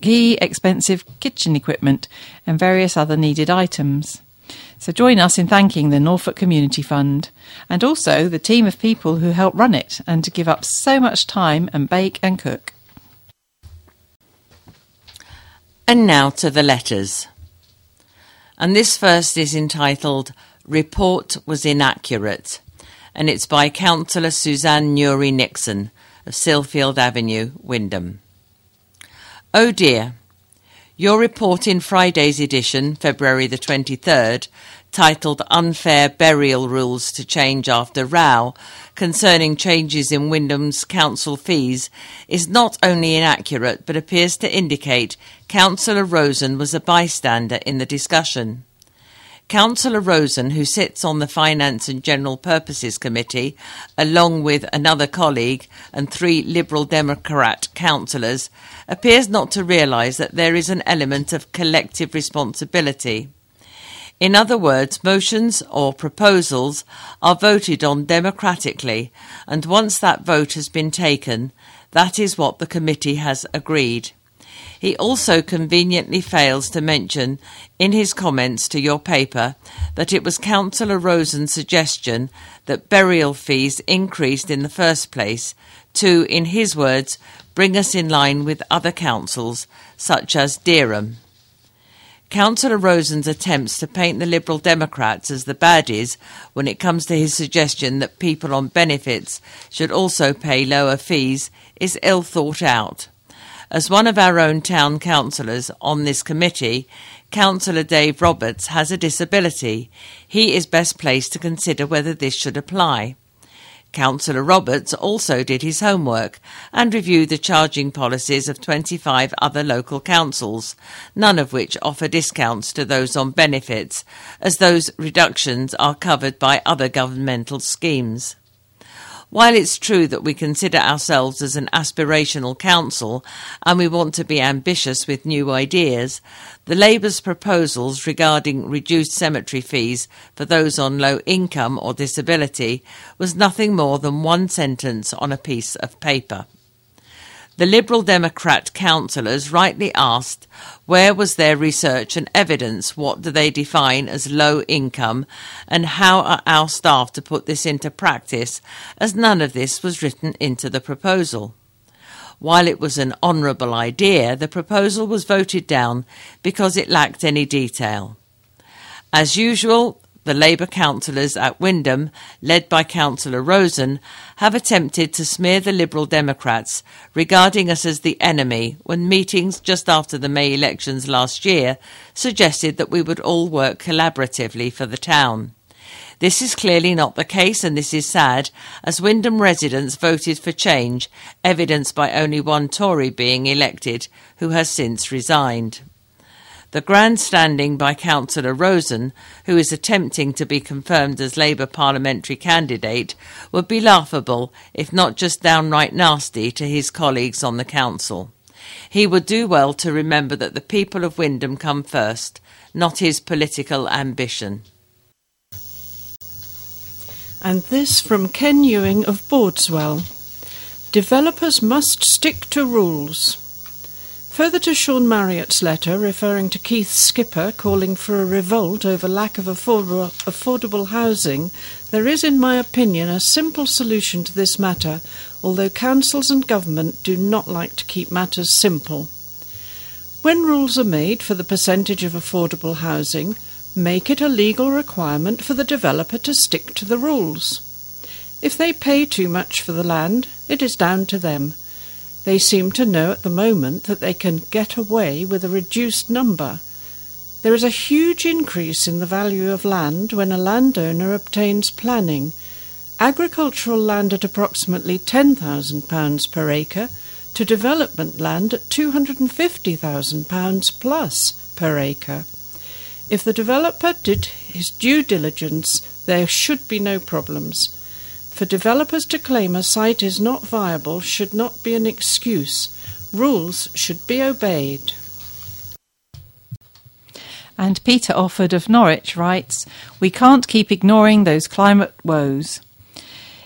key expensive kitchen equipment and various other needed items. So join us in thanking the Norfolk Community Fund and also the team of people who help run it and to give up so much time and bake and cook. And now to the letters. And this first is entitled Report Was Inaccurate, and it's by Councillor Suzanne Nuri Nixon of Silfield Avenue, Wymondham. Oh dear, Your report in Friday's edition, February the 23rd, titled Unfair Burial Rules to Change After Row, concerning changes in Wymondham's council fees, is not only inaccurate but appears to indicate Councillor Rosen was a bystander in the discussion. Councillor Rosen, who sits on the Finance and General Purposes Committee, along with another colleague and three Liberal Democrat councillors, appears not to realise that there is an element of collective responsibility. In other words, motions or proposals are voted on democratically, and once that vote has been taken, that is what the committee has agreed. He also conveniently fails to mention in his comments to your paper that it was Councillor Rosen's suggestion that burial fees increased in the first place to, in his words, bring us in line with other councils such as Dereham. Councillor Rosen's attempts to paint the Liberal Democrats as the baddies when it comes to his suggestion that people on benefits should also pay lower fees is ill thought out. As one of our own town councillors on this committee, Councillor Dave Roberts has a disability. He is best placed to consider whether this should apply. Councillor Roberts also did his homework and reviewed the charging policies of 25 other local councils, none of which offer discounts to those on benefits, as those reductions are covered by other governmental schemes. While it's true that we consider ourselves as an aspirational council and we want to be ambitious with new ideas, the Labour's proposals regarding reduced cemetery fees for those on low income or disability was nothing more than one sentence on a piece of paper. The Liberal Democrat councillors rightly asked where was their research and evidence, what do they define as low income, and how are our staff to put this into practice, as none of this was written into the proposal. While it was an honourable idea, the proposal was voted down because it lacked any detail. As usual, the Labour councillors at Wymondham, led by Councillor Rosen, have attempted to smear the Liberal Democrats, regarding us as the enemy, when meetings just after the May elections last year suggested that we would all work collaboratively for the town. This is clearly not the case, and this is sad, as Wymondham residents voted for change, evidenced by only one Tory being elected, who has since resigned. The grandstanding by Councillor Rosen, who is attempting to be confirmed as Labour parliamentary candidate, would be laughable, if not just downright nasty, to his colleagues on the council. He would do well to remember that the people of Wymondham come first, not his political ambition. And this from Ken Ewing of Bawdeswell. Developers must stick to rules. Further to Sean Marriott's letter referring to Keith Skipper calling for a revolt over lack of affordable, affordable housing, there is, in my opinion, a simple solution to this matter, although councils and government do not like to keep matters simple. When rules are made for the percentage of affordable housing, make it a legal requirement for the developer to stick to the rules. If they pay too much for the land, it is down to them. They seem to know at the moment that they can get away with a reduced number. There is a huge increase in the value of land when a landowner obtains planning. Agricultural land at approximately £10,000 per acre to development land at £250,000 plus per acre. If the developer did his due diligence, there should be no problems. For developers to claim a site is not viable should not be an excuse. Rules should be obeyed. And Peter Offord of Norwich writes, We can't keep ignoring those climate woes.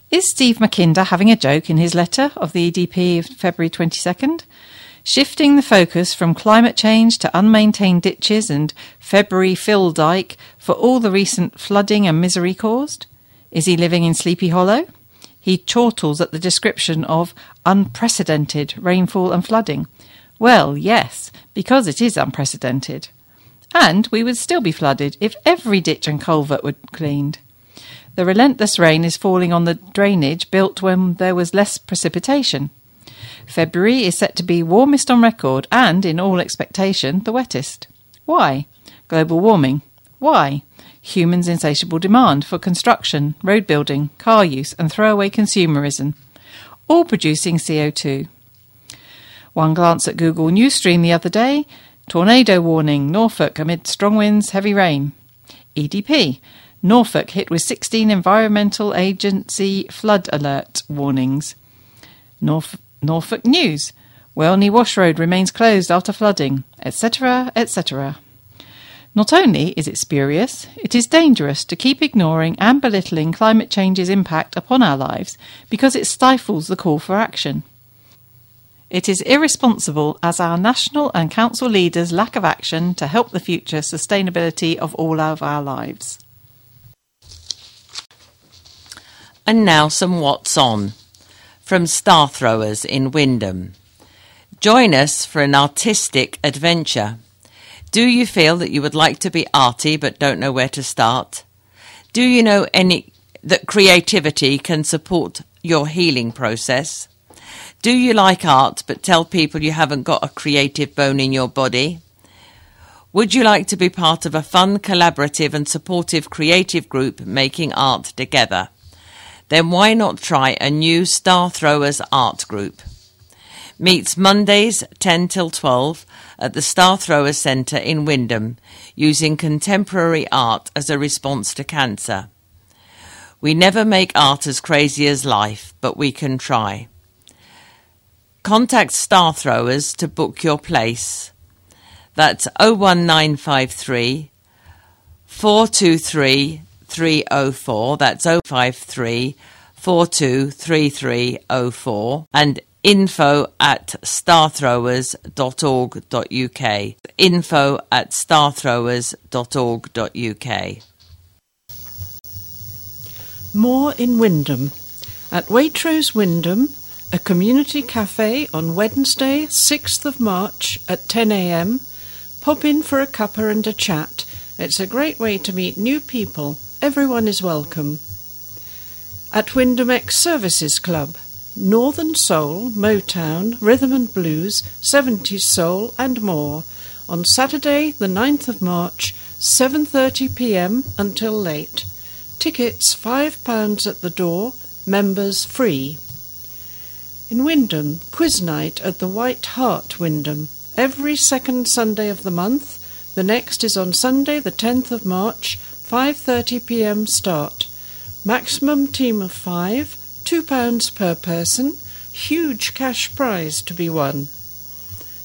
Is Steve Mackinder having a joke in his letter of the EDP of February 22nd? Shifting the focus from climate change to unmaintained ditches and February fill dike for all the recent flooding and misery caused? Is he living in Sleepy Hollow? He chortles at the description of unprecedented rainfall and flooding. Well, yes, because it is unprecedented. And we would still be flooded if every ditch and culvert were cleaned. The relentless rain is falling on the drainage built when there was less precipitation. February is set to be warmest on record and, in all expectation, the wettest. Why? Global warming. Why? Humans' insatiable demand for construction, road building, car use, and throwaway consumerism, all producing CO2. One glance at Google Newsstream the other day tornado warning, Norfolk amid strong winds, heavy rain. EDP, Norfolk hit with 16 Environmental Agency flood alert warnings. Norf- Norfolk News, Welney Wash Road remains closed after flooding, etc., etc. Not only is it spurious, it is dangerous to keep ignoring and belittling climate change's impact upon our lives because it stifles the call for action. It is irresponsible as our national and council leaders' lack of action to help the future sustainability of all of our lives. And now some What's On from Star Throwers in Wymondham. Join us for an artistic adventure. Do you feel that you would like to be arty but don't know where to start? Do you know any that creativity can support your healing process? Do you like art but tell people you haven't got a creative bone in your body? Would you like to be part of a fun, collaborative and supportive creative group making art together? Then why not try a new Star Throwers art group? Meets Mondays 10 till 12 at the Star Throwers Centre in Wymondham using contemporary art as a response to cancer. We never make art as crazy as life, but we can try. Contact Star Throwers to book your place. That's 01953 423 304. That's 053 423304 and info at starthrowers.org.uk. Info at starthrowers.org.uk. More in Wymondham. At Waitrose Wymondham, a community cafe on Wednesday, 6th of March at 10am. Pop in for a cuppa and a chat. It's a great way to meet new people. Everyone is welcome. At Wymondham X Services Club, Northern Soul, Motown, Rhythm and Blues, 70s Soul and more on Saturday the 9th of March, 7:30 p.m. until late. Tickets 5 pounds at the door, members free. In Wymondham, quiz night at the White Hart Wymondham, every second Sunday of the month. The next is on Sunday, the 10th of March, 5:30 p.m. start. Maximum team of 5, 2 pounds per person. Huge cash prize to be won.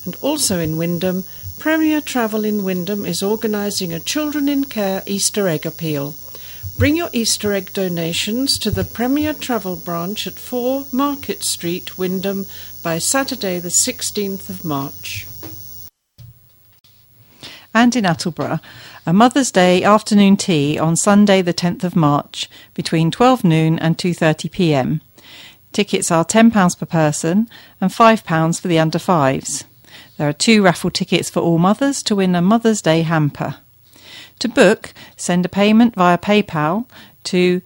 And also in Wymondham, Premier Travel in Wymondham is organising a Children in Care Easter egg appeal. Bring your Easter egg donations to the Premier Travel branch at 4 Market Street, Wymondham, by Saturday, the 16th of March. And in Attleborough, a Mother's Day afternoon tea on Sunday, the 10th of March, between 12 noon and 2:30 p.m. Tickets are £10 per person and £5 for the under fives. There are two raffle tickets for all mothers to win a Mother's Day hamper. To book, send a payment via PayPal to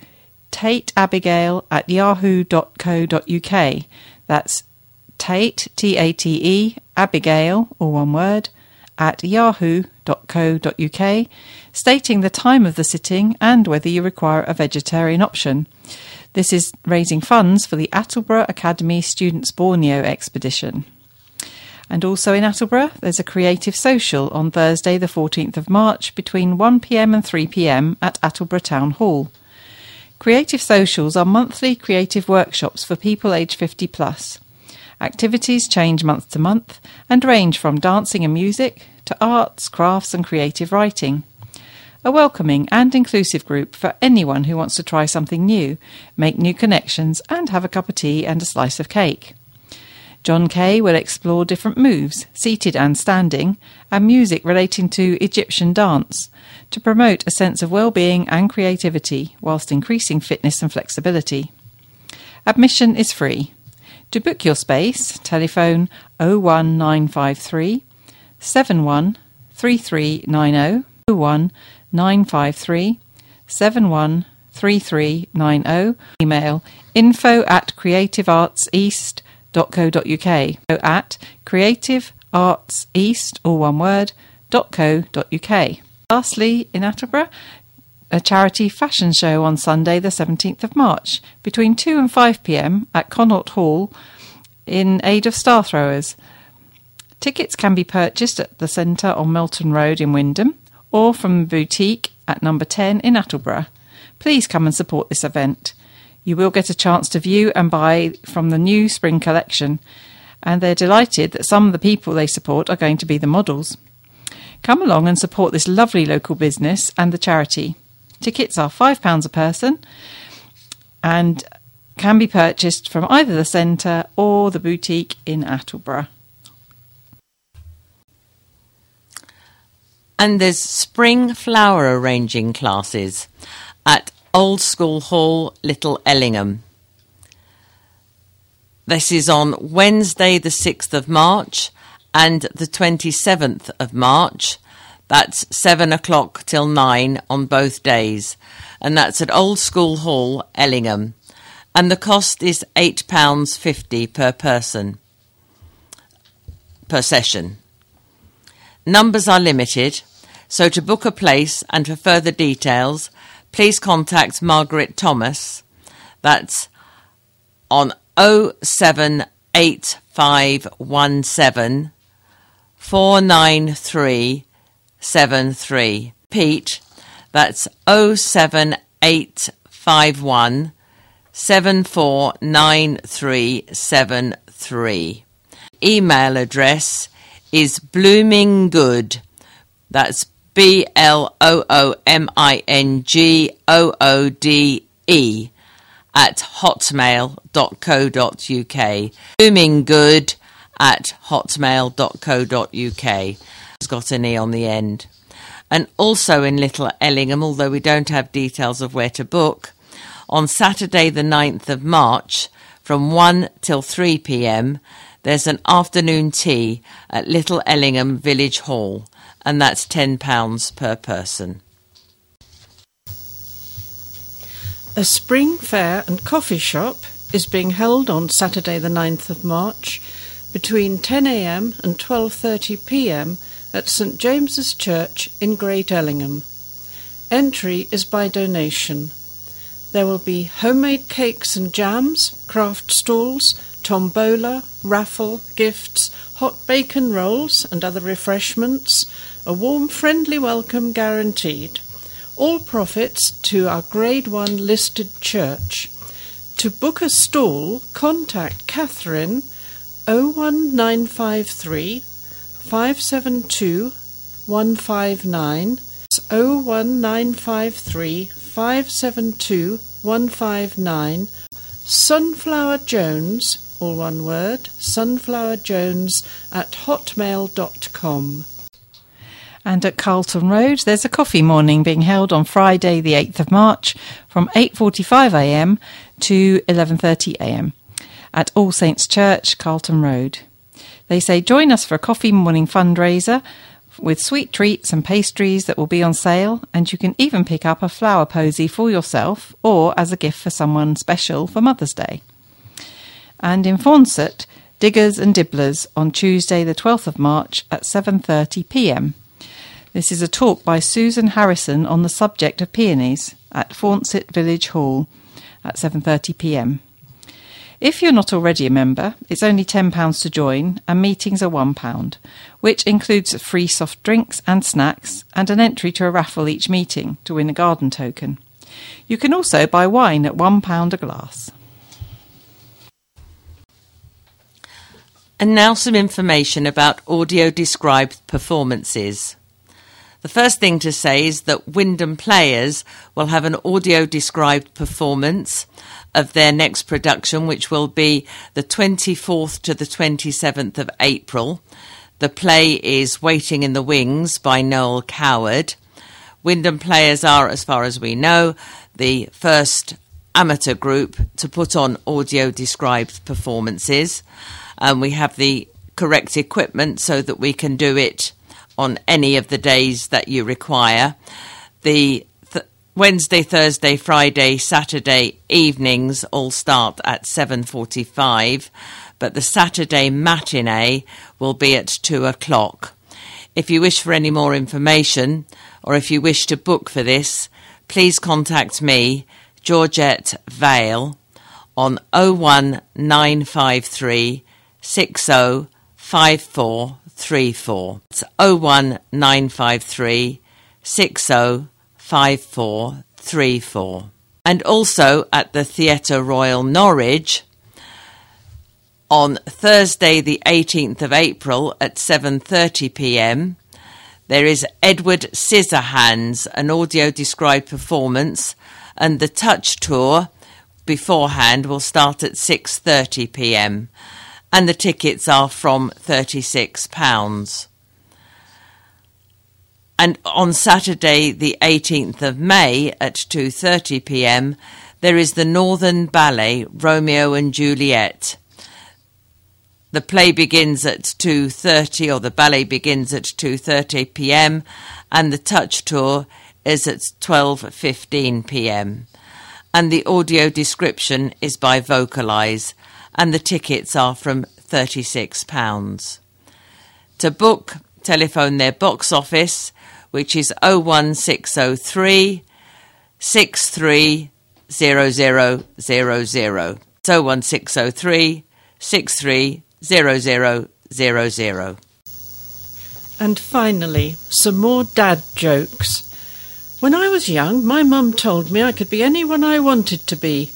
tateabigail at yahoo.co.uk. That's Tate, T A T E, Abigail, all one word, at yahoo.co.uk, stating the time of the sitting and whether you require a vegetarian option. This is raising funds for the Attleborough Academy Students Borneo expedition. And also in Attleborough, there's a creative social on Thursday, the 14th of March, between 1pm and 3pm at Attleborough Town Hall. Creative socials are monthly creative workshops for people aged 50 plus. Activities change month to month and range from dancing and music to arts, crafts, and creative writing. A welcoming and inclusive group for anyone who wants to try something new, make new connections, and have a cup of tea and a slice of cake. John Kay will explore different moves, seated and standing, and music relating to Egyptian dance to promote a sense of well-being and creativity whilst increasing fitness and flexibility. Admission is free. To book your space, telephone 01953 713390 01953 713390 email info at creativeartseast.co.uk at creativeartseast, all one word, .co.uk. Lastly, in Attleborough, a charity fashion show on Sunday, the 17th of March, between 2 and 5 pm at Connaught Hall in aid of star throwers. Tickets can be purchased at the centre on Melton Road in Wymondham or from the boutique at number 10 in Attleborough. Please come and support this event. You will get a chance to view and buy from the new spring collection, and they're delighted that some of the people they support are going to be the models. Come along and support this lovely local business and the charity. Tickets are £5 a person and can be purchased from either the centre or the boutique in Attleborough. And there's spring flower arranging classes at Old School Hall, Little Ellingham. This is on Wednesday, the 6th of March and the 27th of March. That's 7 o'clock till 9 on both days. And that's at Old School Hall, Ellingham. And the cost is £8.50 per person, per session. Numbers are limited, so to book a place and for further details, please contact Margaret Thomas. That's on 07851 49373. Pete, that's 07851 749373. Email address is bloominggood. That's B L O O M I N G O O D E at hotmail.co.uk. Blooming good at hotmail.co.uk. It's got an E on the end. And also in Little Ellingham, although we don't have details of where to book, on Saturday the 9th of March from 1 till 3 pm, there's an afternoon tea at Little Ellingham Village Hall and that's £10 per person. A spring fair and coffee shop is being held on Saturday the 9th of March between 10am and 12.30pm at St James's Church in Great Ellingham. Entry is by donation. There will be homemade cakes and jams, craft stalls, tombola, raffle, gifts, hot bacon rolls and other refreshments, a warm, friendly welcome guaranteed. All profits to our Grade 1 listed church. To book a stall, contact Catherine 01953 572 159. 01953 572 159. Sunflower Jones, all one word, Sunflower Jones at hotmail.com. And at Carleton Rode, there's a coffee morning being held on Friday, the 8th of March, from 8:45am to 11:30am at All Saints Church, Carleton Rode. They say join us for a coffee morning fundraiser with sweet treats and pastries that will be on sale, and you can even pick up a flower posy for yourself or as a gift for someone special for Mother's Day. And in Forncett, Diggers and Dibblers on Tuesday, the 12th of March at 7:30 p.m. This is a talk by Susan Harrison on the subject of peonies at Forncett Village Hall at 7:30 p.m. If you're not already a member, it's only £10 to join and meetings are £1, which includes free soft drinks and snacks and an entry to a raffle each meeting to win a garden token. You can also buy wine at £1 a glass. And now some information about audio described performances. The first thing to say is that Wymondham Players will have an audio described performance of their next production, which will be the 24th to the 27th of April. The play is Waiting in the Wings by Noel Coward. Wymondham Players are, as far as we know, the first amateur group to put on audio described performances. And we have the correct equipment so that we can do it on any of the days that you require. The th- Wednesday, Thursday, Friday, Saturday evenings all start at 7:45, but the Saturday matinee will be at two o'clock. If you wish for any more information, or if you wish to book for this, please contact me, Georgette Vale, on 01953 605434. It's 01953 605434. And also at the Theatre Royal Norwich on Thursday the 18th of April at 7:30 p.m. There is Edward Scissorhands, an audio described performance, and the Touch Tour beforehand will start at 6:30 p.m. and the tickets are from 36 pounds. And on Saturday the 18th of May at 2:30 p.m. there is the Northern Ballet Romeo and Juliet. The play begins at 2:30 or the ballet begins at 2:30 p.m. and the touch tour is at 12:15 p.m. and the audio description is by VocalEyes and the tickets are from 36 pounds. To book telephone their box office which is 01603 630000. It's 01603 630000. And finally, some more dad jokes. When I was young, my mum told me I could be anyone I wanted to be,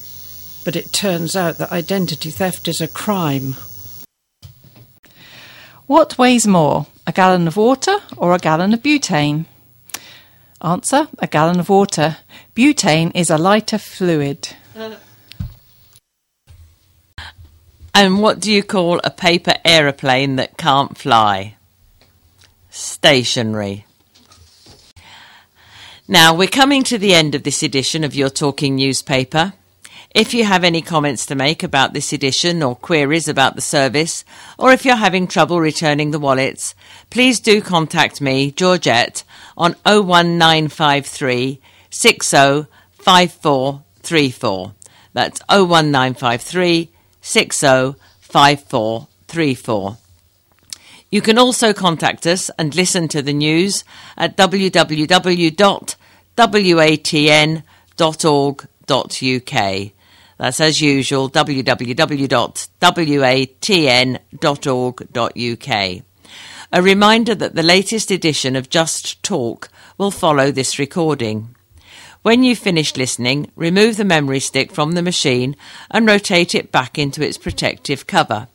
but it turns out that identity theft is a crime. What weighs more, a gallon of water or a gallon of butane? Answer A gallon of water. Butane is a lighter fluid. And what do you call a paper aeroplane that can't fly? Stationary. Now we're coming to the end of this edition of your talking newspaper. If you have any comments to make about this edition or queries about the service, or if you're having trouble returning the wallets, please do contact me, Georgette, on 01953 605434. That's 01953 605434. You can also contact us and listen to the news at www.watn.org.uk. That's as usual, www.watn.org.uk. A reminder that the latest edition of Just Talk will follow this recording. When you've finished listening, remove the memory stick from the machine and rotate it back into its protective cover.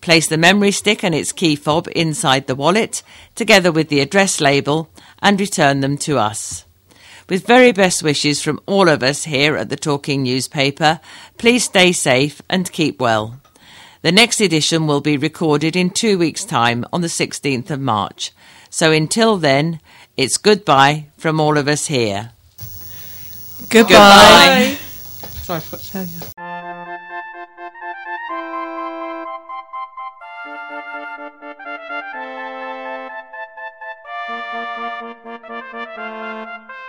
Place the memory stick and its key fob inside the wallet, together with the address label, and return them to us with very best wishes from all of us here at the Talking Newspaper. Please stay safe and keep well. The next edition will be recorded in two weeks' time on the 16th of March. So until then, it's goodbye from all of us here. Goodbye. goodbye. Sorry, I forgot to tell you.